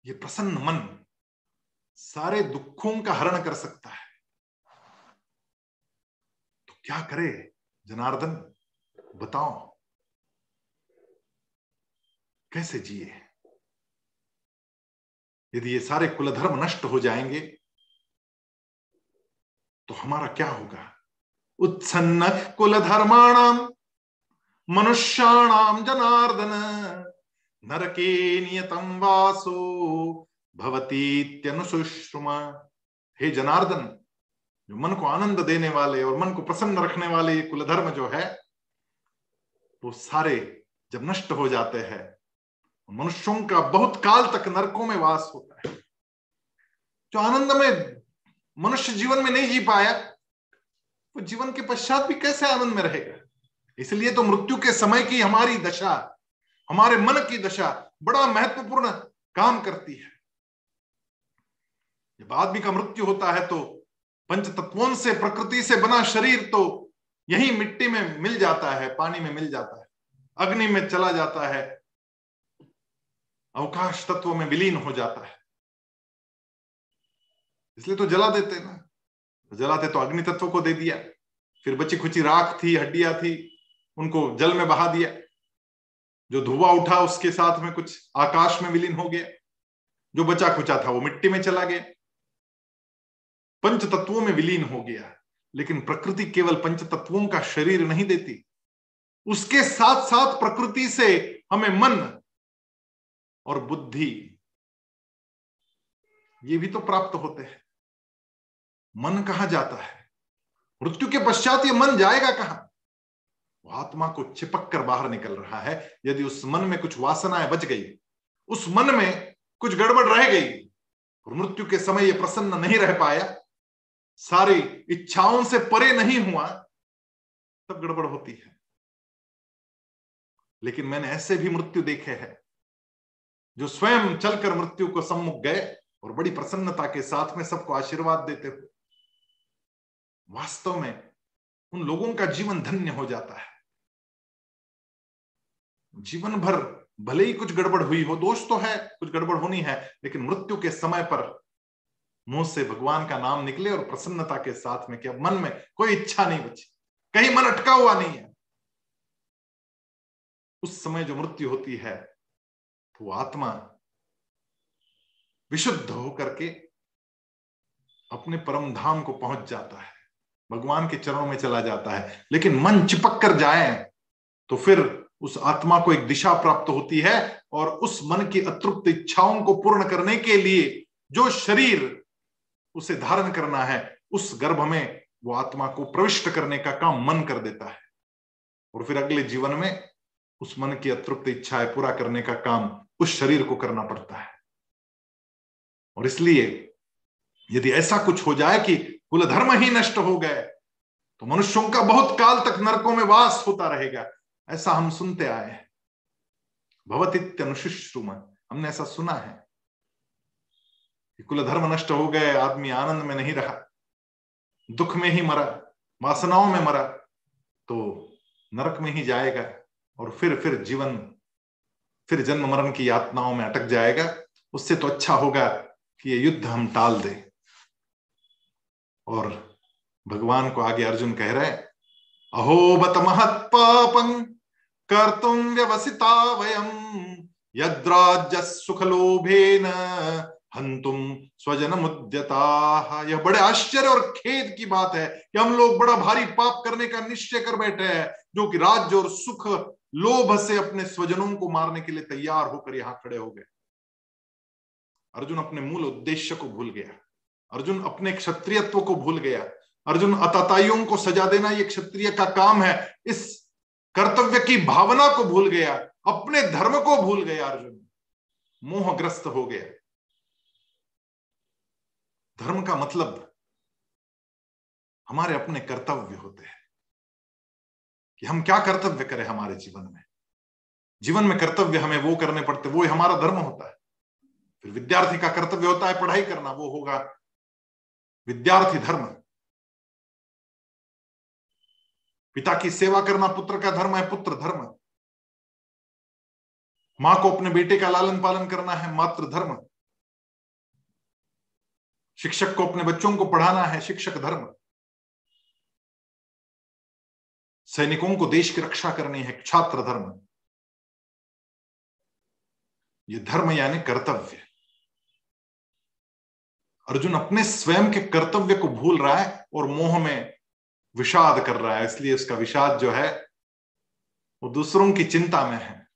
ये प्रसन्न मन सारे दुखों का हरण कर सकता है। तो क्या करे जनार्दन? बताओ, कैसे जिए? यदि ये सारे कुलधर्म नष्ट हो जाएँगे तो हमारा क्या होगा? उत्सन्न कुल कुलधर्माणाम मनुष्याणाम जनार्दन, नरके नियतम वासो भवतीत्यनुसुश्रुमा हे जनार्दन, जो मन को आनंद देने वाले और मन को प्रसन्न रखने वाले ये कुलधर्म जो है वो सारे जब नष्ट हो जाते हैं, मनुष्यों का बहुत काल तक नरकों में वास होता है। जो आनंद में मनुष्य जीवन में नहीं जी पाया, वो जीवन के पश्चात भी कैसे आनंद में रहेगा? इसलिए तो मृत्यु के समय की हमारी दशा, हमारे मन की दशा बड़ा महत्वपूर्ण काम करती है। जब आदमी का मृत्यु होता है तो पंच तत्वों से, प्रकृति से बना शरीर तो यही मिट्टी में मिल जाता है, पानी में मिल जाता है, अग्नि में चला जाता है, अवकाश तत्व में विलीन हो जाता है। इसलिए तो जला देते ना। जलाते तो अग्नि तत्व को दे दिया, फिर बची खुची राख थी, हड्डियाँ थी, उनको जल में बहा दिया। जो धुआँ उठा, उसके साथ में कुछ आकाश में विलीन हो गया। जो बचा खुचा था, वो मिट्टी में चला गया। पंच तत्वों में विलीन हो गया। लेकिन प्रकृति केवल पंच तत्वों का शरीर नहीं देती। उसके साथ साथ प्रकृति से हमें मन और बुद्धि, ये भी तो प्राप्त होते हैं। मन कहा जाता है? मृत्यु के पश्चात ये मन जाएगा कहाँ? वो आत्मा को चिपक कर बाहर निकल रहा है। यदि उस मन में कुछ वासनाएँ बच गई, उस मन में कुछ गड़बड़ रह गई, और मृत्यु के समय ये प्रसन्न नहीं रह पाया सारी इच्छाओं से परे नहीं हुआ, तब गड़बड़ होती है। लेकिन मैंने ऐसे भी मृत्यु देखे हैं, जो स्वयं चलकर मृत्यु को सम्मुख गए और बड़ी प्रसन्नता के साथ में सबको आशीर्वाद देते हुए। वास्तव में उन लोगों का जीवन धन्य हो जाता है। जीवन भर भले ही कुछ गड़बड़ हुई हो, दोष तो है, कुछ गड़बड़ होनी है, लेकिन मृत्यु के समय पर मुँह से भगवान का नाम निकले और प्रसन्नता के साथ में कि अब मन में कोई इच्छा नहीं बची। कहीं मन अटका हुआ नहीं है। उस समय जो मृत्यु होती है तो आत्मा विशुद्ध होकर के अपने परम धाम को पहुँच जाता है। भगवान के चरणों में चला जाता है। लेकिन मन चिपक कर जाए तो फिर उस आत्मा को एक दिशा प्राप्त होती है और उस मन की अतृप्त इच्छाओं को पूर्ण करने के लिए जो शरीर उसे धारण करना है, उस गर्भ में वो आत्मा को प्रविष्ट करने का काम मन कर देता है। और फिर अगले जीवन में उस मन की अतृप्त इच्छाएँ पूरा करने का काम उस शरीर को करना पड़ता है। और इसलिए यदि ऐसा कुछ हो जाए कि कुल धर्म ही नष्ट हो गए तो मनुष्यों का बहुत काल तक नरकों में वास होता रहेगा, ऐसा हम सुनते आए हैं। भवतित्य भवतित्यनुशुश्रुम हमने ऐसा सुना है। कुल धर्म नष्ट हो गए, आदमी आनंद में नहीं रहा, दुख में ही मरा, वासनाओं में मरा तो नरक में ही जाएगा और फिर फिर जीवन, फिर जन्म मरण की यातनाओं में अटक जाएगा। उससे तो अच्छा होगा कि ये युद्ध हम टाल दें। और भगवान को आगे अर्जुन कह रहे अहो बत महत पापं कर्तुम व्यवसिता वयम, यद्राज्य सुखलोभेन हंतुम स्वजन मुद्यता यह बड़े आश्चर्य और खेद की बात है कि हम लोग बड़ा भारी पाप करने का निश्चय कर बैठे हैं, जो कि राज्य और सुख, लोभ से अपने स्वजनों को मारने के लिए तैयार होकर यहाँ खड़े हो गए। अर्जुन अपने मूल उद्देश्य को भूल गया। अर्जुन अपने क्षत्रियत्व को भूल गया। अर्जुन अताताइयों को सजा देना ये क्षत्रिय का काम है। इस कर्तव्य की भावना को भूल गया। अपने धर्म को भूल गया अर्जुन। मोहग्रस्त हो गया। धर्म का मतलब हमारे अपने कर्तव्य होते हैं कि हम क्या कर्तव्य करें हमारे जीवन में। जीवन में कर्तव्य हमें वो करने पड़ते, वो हमारा धर्म होता है। फिर विद्यार्थी का कर्तव्य होता है पढ़ाई करना, वो होगा विद्यार्थी धर्म। पिता की सेवा करना पुत्र का धर्म है, पुत्र धर्म। माँ को अपने बेटे का लालन पालन करना है, मातृ धर्म। शिक्षक को अपने बच्चों को पढ़ाना है, शिक्षक धर्म। सैनिकों को देश की रक्षा करनी है, छात्र धर्म। ये धर्म यानी कर्तव्य। अर्जुन अपने स्वयं के कर्तव्य को भूल रहा है और मोह में विषाद कर रहा है, इसलिए उसका विषाद जो है, वो दूसरों की चिंता में है।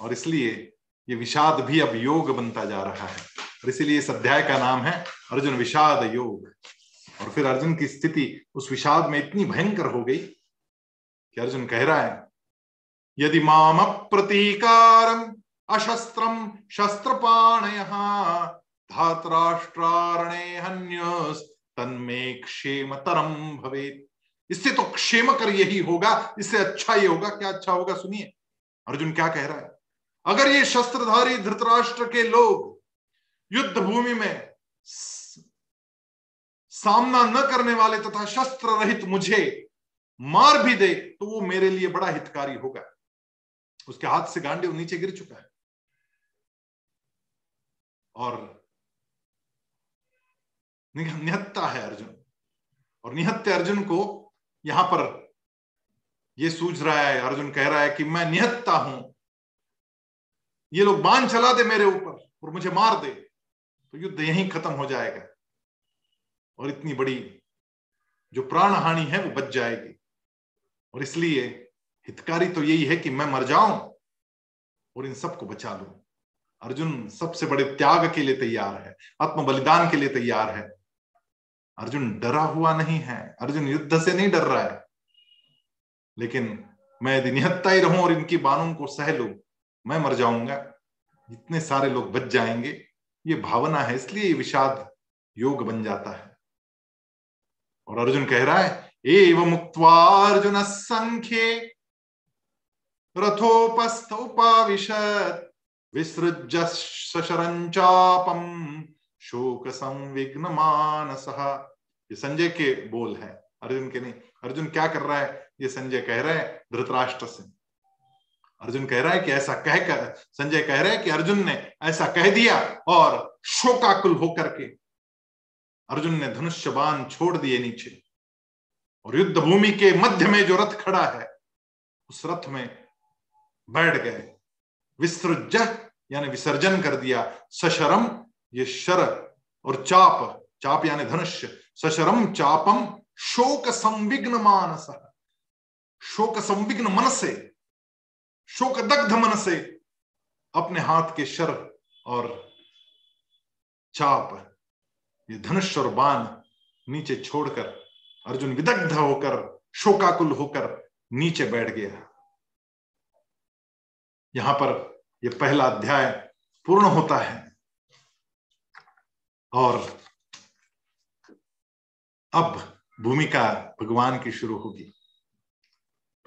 और इसलिए ये विषाद भी अब योग बनता जा रहा है। और इसीलिए इस अध्याय का नाम है अर्जुन विषाद योग। और फिर अर्जुन की स्थिति उस विषाद में इतनी भयंकर हो गई कि अर्जुन कह रहा है, यदि माम प्रतीकारम अशस्त्रम शस्त्र पाणय तन्मे क्षेम तरम भवे इससे तो क्षेम कर यही होगा, इससे अच्छा ये होगा, क्या अच्छा होगा, सुनिए। अर्जुन क्या कह रहा है, अगर ये शस्त्रधारी धृतराष्ट्र के लोग युद्ध भूमि में सामना न करने वाले तथा शस्त्र रहित मुझे मार भी दे तो वो मेरे लिए बड़ा हितकारी होगा। उसके हाथ से गांडे नीचे गिर चुका है। और निहत्ता है अर्जुन। और निहत्य अर्जुन को यहाँ पर यह सूझ रहा है, अर्जुन कह रहा है कि मैं निहत्ता हूँ। ये लोग बाँध चला दे मेरे ऊपर और मुझे मार दे। तो युद्ध यहीं खत्म हो जाएगा। और इतनी बड़ी जो प्राण हानि है वो बच जाएगी। और इसलिए हितकारी तो यही है कि मैं मर जाऊँ और इन सबको बचा लू। अर्जुन सबसे बड़े त्याग के लिए तैयार है आत्म बलिदान के लिए तैयार है। अर्जुन डरा हुआ नहीं है। अर्जुन युद्ध से नहीं डर रहा है। लेकिन मैं यदि निहत्ता ही रहूँ और इनकी बानों को सह लू, मैं मर जाऊँगा। इतने सारे लोग बच जाएँगे। ये भावना है, इसलिए विषाद योग बन जाता है। और अर्जुन कह रहा है, एव एवं मुक्वार्जुन संख्ये रथोपस्थ उपाविशत विसृज सशरंचापम शोक संविघ्न मानस ये संजय के बोल है। अर्जुन के नहीं, अर्जुन क्या कर रहा है? ये संजय कह रहे हैं, धृतराष्ट्र से। अर्जुन कह रहा है कि ऐसा कह कर, संजय कह रहे हैं कि अर्जुन ने ऐसा कह दिया और शोकाकुल होकर के अर्जुन ने धनुष्य बाण छोड़ दिए नीचे। और युद्ध भूमि के मध्य में जो रथ खड़ा है, उस रथ में बैठ गए। विसृज यानी विसर्जन कर दिया। सशरम, ये शर और चाप चाप यानी धनुष्य सशरम, चापम शोक संविघ्न मानस। शोक संविघ्न मन से शोक दग्ध मन से अपने हाथ के शर और चाप, ये धनुष और बाण नीचे छोड़कर, अर्जुन विदग्ध होकर, शोकाकुल होकर नीचे बैठ गया। यहाँ पर यह पहला अध्याय पूर्ण होता है। और अब भूमिका भगवान की शुरू होगी।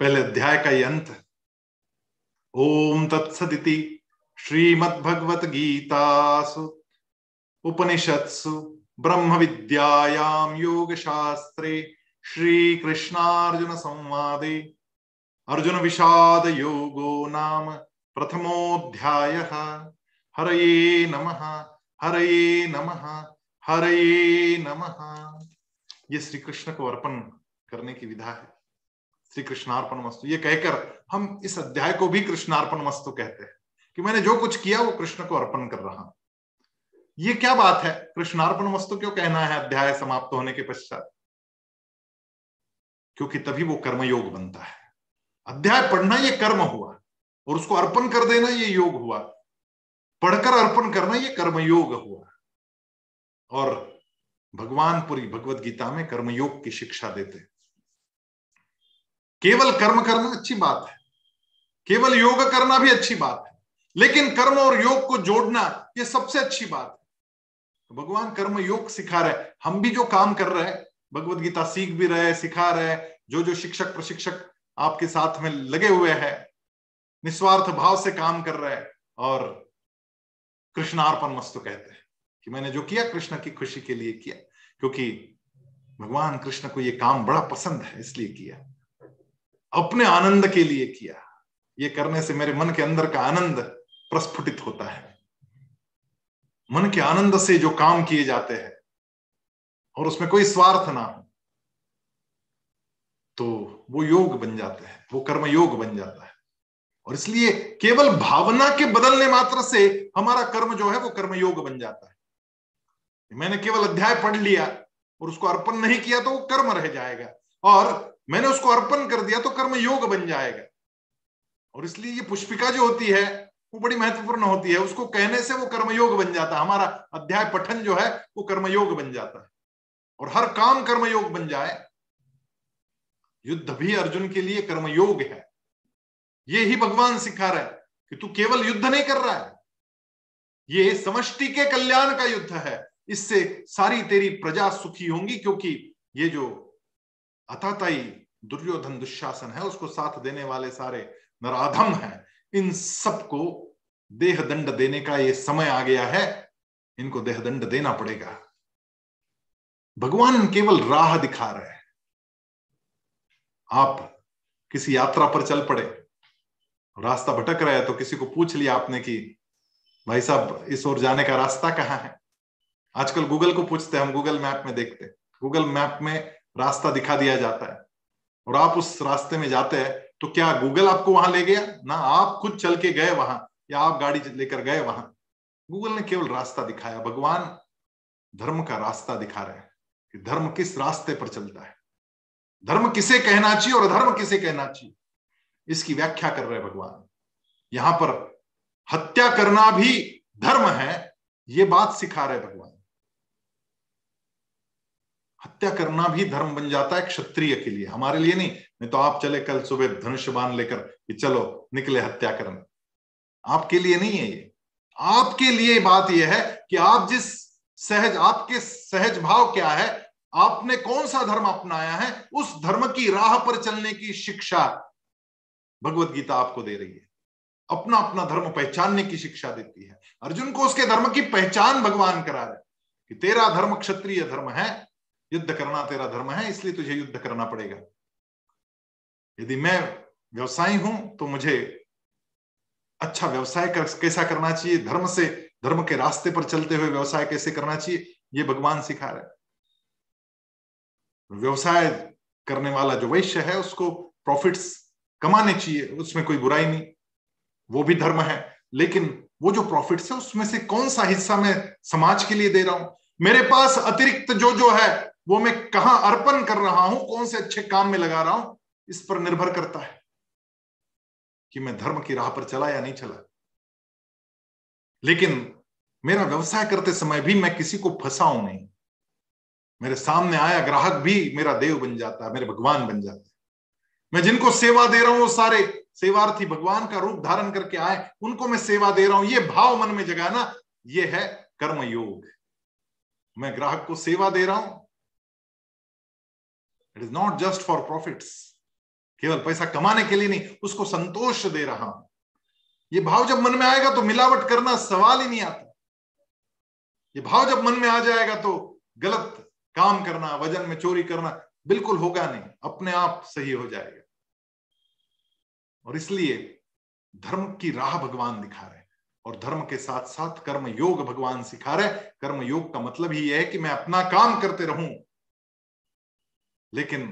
पहले अध्याय का ये अंत ओम तत्सदिति श्रीमद्भगवत गीतासु उपनिषत्सु ब्रह्म संवादे अर्जुन विषाद योगो नाम प्रथमोध्याय हरये नमः हरये नमः हरये नमः। ये श्री कृष्ण को अर्पण करने की विधा है। श्री कृष्णार्पण मस्तु ये कहकर हम इस अध्याय को भी कृष्णार्पण वस्तु कहते हैं कि मैंने जो कुछ किया, वो कृष्ण को अर्पण कर रहा हूँ। ये क्या बात है? कृष्णार्पण वस्तु क्यों कहना है? अध्याय समाप्त होने के पश्चात। क्योंकि तभी वो कर्मयोग बनता है। अध्याय पढ़ना ये कर्म हुआ, और उसको अर्पण कर देना ये योग हुआ। पढ़कर अर्पण करना ये कर्मयोग हुआ। और भगवान पूरी भगवत गीता में कर्मयोग की शिक्षा देते केवल कर्म करना अच्छी बात है। केवल योग करना भी अच्छी बात है, लेकिन कर्म और योग को जोड़ना ये सबसे अच्छी बात है। तो भगवान कर्म योग सिखा रहे हम भी जो काम कर रहे हैं, भगवत गीता सीख भी रहे, सिखा रहे जो जो शिक्षक प्रशिक्षक आपके साथ में लगे हुए हैं, निस्वार्थ भाव से काम कर रहे हैं और कृष्णार्पण मस्तु कहते हैं कि मैंने जो किया, कृष्ण की खुशी के लिए किया, क्योंकि भगवान कृष्ण को ये काम बड़ा पसंद है, इसलिए किया। अपने आनंद के लिए किया। ये करने से मेरे मन के अंदर का आनंद प्रस्फुटित होता है। मन के आनंद से जो काम किए जाते हैं, और उसमें कोई स्वार्थ ना हो तो वो योग बन जाते हैं, वो कर्म योग बन जाता है। और इसलिए केवल भावना के बदलने मात्र से हमारा कर्म जो है, वो कर्म योग बन जाता है। मैंने केवल अध्याय पढ़ लिया और उसको अर्पण नहीं किया तो वो कर्म रह जाएगा, और मैंने उसको अर्पण कर दिया तो कर्म योग बन जाएगा। और इसलिए ये पुष्पिका जो होती है, वो बड़ी महत्वपूर्ण होती है। उसको कहने से वो कर्मयोग बन जाता है। हमारा अध्याय पठन जो है, वो कर्मयोग बन जाता है। और हर काम कर्मयोग बन जाए, युद्ध भी अर्जुन के लिए कर्मयोग है। ये ही भगवान सिखा रहा है कि तू केवल युद्ध नहीं कर रहा है। ये समष्टि के कल्याण का युद्ध है। इससे सारी तेरी प्रजा सुखी होंगी क्योंकि ये जो अथाताई दुर्योधन दुशासन है, उसको साथ देने वाले सारे नराधम है। इन सबको देह दंड देने का ये समय आ गया है। इनको देह दंड देना पड़ेगा। भगवान केवल राह दिखा रहे हैं। आप किसी यात्रा पर चल पड़े। रास्ता भटक रहे तो किसी को पूछ लिया आपने कि, भाई साहब, इस ओर जाने का रास्ता कहाँ है? आजकल गूगल को पूछते हैं हम, गूगल मैप में देखते गूगल मैप में रास्ता दिखा दिया जाता है। और आप उस रास्ते में जाते हैं तो क्या गूगल आपको वहाँ ले गया? ना, आप खुद चल के गए वहाँ, या आप गाड़ी लेकर गए वहाँ। गूगल ने केवल रास्ता दिखाया। भगवान धर्म का रास्ता दिखा रहे हैं कि धर्म किस रास्ते पर चलता है। धर्म किसे कहना चाहिए और अधर्म किसे कहना चाहिए? इसकी व्याख्या कर रहे भगवान। यहाँ पर हत्या करना भी धर्म है, ये बात सिखा रहे भगवान। हत्या करना भी धर्म बन जाता है क्षत्रिय के लिए, हमारे लिए नहीं नहीं तो आप चले कल सुबह धनुष बाँध लेकर कि चलो निकले हत्या करने आपके लिए नहीं है ये। आपके लिए बात यह है कि आप जिस सहज, आपके सहज भाव क्या है? आपने कौन सा धर्म अपनाया है? उस धर्म की राह पर चलने की शिक्षा भगवत गीता आपको दे रही है। अपना अपना धर्म पहचानने की शिक्षा देती है। अर्जुन को उसके धर्म की पहचान भगवान करा रहे कि तेरा धर्म क्षत्रिय धर्म है, युद्ध करना तेरा धर्म है, इसलिए तुझे युद्ध करना पड़ेगा। यदि मैं व्यवसायी हूँ तो मुझे अच्छा व्यवसाय कर, कैसा करना चाहिए? धर्म से धर्म के रास्ते पर चलते हुए व्यवसाय कैसे करना चाहिए? ये भगवान सिखा रहे व्यवसाय करने वाला जो वैश्य है उसको प्रॉफिट्स कमाने चाहिए उसमें कोई बुराई नहीं। वो भी धर्म है लेकिन वो जो प्रॉफिट है उसमें से कौन सा हिस्सा मैं समाज के लिए दे रहा हूँ? मेरे पास अतिरिक्त जो जो है वो मैं कहा अर्पण कर रहा हूँ? कौन से अच्छे काम में लगा रहा हूँ? इस पर निर्भर करता है कि मैं धर्म की राह पर चला या नहीं चला। लेकिन मेरा व्यवसाय करते समय भी मैं किसी को फंसाऊं नहीं। मेरे सामने आया ग्राहक भी मेरा देव बन जाता है, मेरे भगवान बन जाते मैं जिनको सेवा दे रहा हूँ, वो सारे सेवार्थी भगवान का रूप धारण करके आए, उनको मैं सेवा दे रहा हूँ। ये भाव मन में जगाना, ये है कर्म योग मैं ग्राहक को सेवा दे रहा हूँ। It is not just for profits केवल पैसा कमाने के लिए नहीं, उसको संतोष दे रहा हूँ। ये भाव जब मन में आएगा तो मिलावट करना सवाल ही नहीं आता। ये भाव जब मन में आ जाएगा तो गलत काम करना, वज़न में चोरी करना बिल्कुल होगा नहीं, अपने आप सही हो जाएगा। और इसलिए धर्म की राह भगवान दिखा रहे हैं और धर्म के साथ साथ कर्म योग भगवान सिखा रहे कर्म योग का मतलब ही यह है कि मैं अपना काम करते रहूँ, लेकिन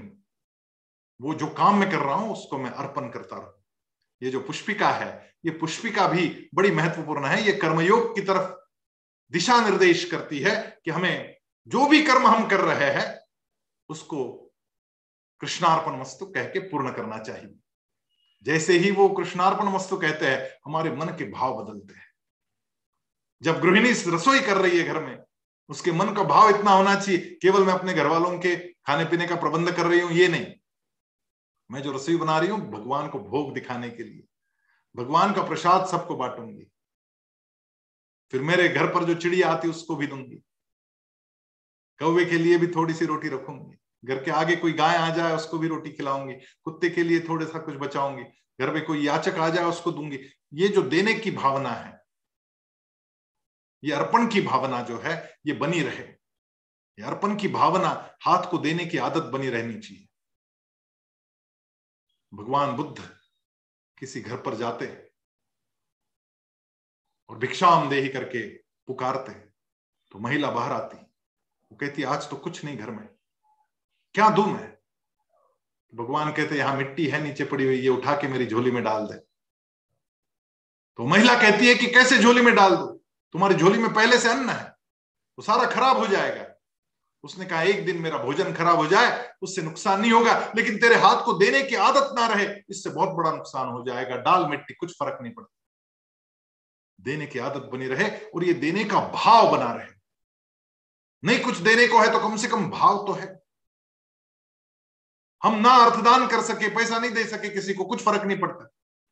वो जो काम मैं कर रहा हूँ, उसको मैं अर्पण करता रहूँ। ये जो पुष्पिका है, ये पुष्पिका भी बड़ी महत्वपूर्ण है। ये कर्मयोग की तरफ़ दिशा निर्देश करती है कि हमें जो भी कर्म हम कर रहे हैं, उसको कृष्णार्पण वस्तु कह के पूर्ण करना चाहिए। जैसे ही वो कृष्णार्पण वस्तु कहते हैं, हमारे मन के भाव बदलते हैं। जब गृहिणी रसोई कर रही है घर में, उसके मन का भाव इतना होना चाहिए, केवल मैं अपने घर वालों के खाने पीने का प्रबंध कर रही हूँ, ये नहीं। मैं जो रसोई बना रही हूँ भगवान को भोग दिखाने के लिए। भगवान का प्रसाद सबको बांटूँगी। फिर मेरे घर पर जो चिड़िया आती उसको भी दूँगी। कौवे के लिए भी थोड़ी सी रोटी रखूँगी। घर के आगे कोई गाय आ जाए, उसको भी रोटी खिलाऊँगी। कुत्ते के लिए थोड़ा सा कुछ बचाऊँगी। घर में कोई याचक आ जाए, उसको दूँगी। ये जो देने की भावना है, ये अर्पण की भावना जो है, ये बनी रहे। ये अर्पण की भावना हाथ को देने की आदत बनी रहनी चाहिए। भगवान बुद्ध किसी घर पर जाते और भिक्षाम देही करके पुकारते तो महिला बाहर आती, वो कहती, आज तो कुछ नहीं घर में। क्या दू मैं भगवान कहते, यहाँ मिट्टी है, नीचे पड़ी हुई ये उठा के मेरी झोली में डाल दे। तो महिला कहती है कि, कैसे झोली में डाल दू? तुम्हारी झोली में पहले से अन्न है, वो सारा खराब हो जाएगा। उसने कहा, एक दिन मेरा भोजन खराब हो जाए, उससे नुकसान नहीं होगा, लेकिन तेरे हाथ को देने की आदत ना रहे, इससे बहुत बड़ा नुकसान हो जाएगा। डाल मिट्टी, कुछ फ़र्क नहीं पड़ता। देने की आदत बनी रहे और ये देने का भाव बना रहे। नहीं, कुछ देने को है तो कम से कम भाव तो है। हम ना अर्थदान कर सके, पैसा नहीं दे सके, किसी को कुछ फ़र्क नहीं पड़ता।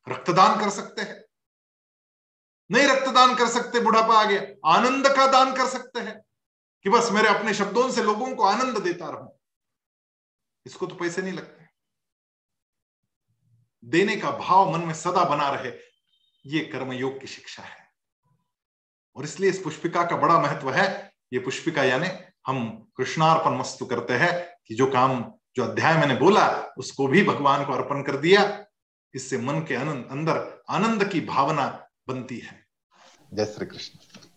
रक्तदान कर सकते हैं। नहीं रक्तदान कर सकते, बुढ़ापा आ गया। आनंद का दान कर सकते हैं। कि बस मेरे अपने शब्दों से लोगों को आनंद देता रहूँ। इसको तो पैसे नहीं लगते। देने का भाव मन में सदा बना रहे, ये कर्मयोग की शिक्षा है। और इसलिए इस पुष्पिका का बड़ा महत्व है। ये पुष्पिका यानी हम कृष्णार्पण मस्तु करते हैं कि जो काम, जो अध्याय मैंने बोला, उसको भी भगवान को अर्पण कर दिया, इससे मन के अंदर आनंद की भावना बनती है। जय श्री कृष्ण।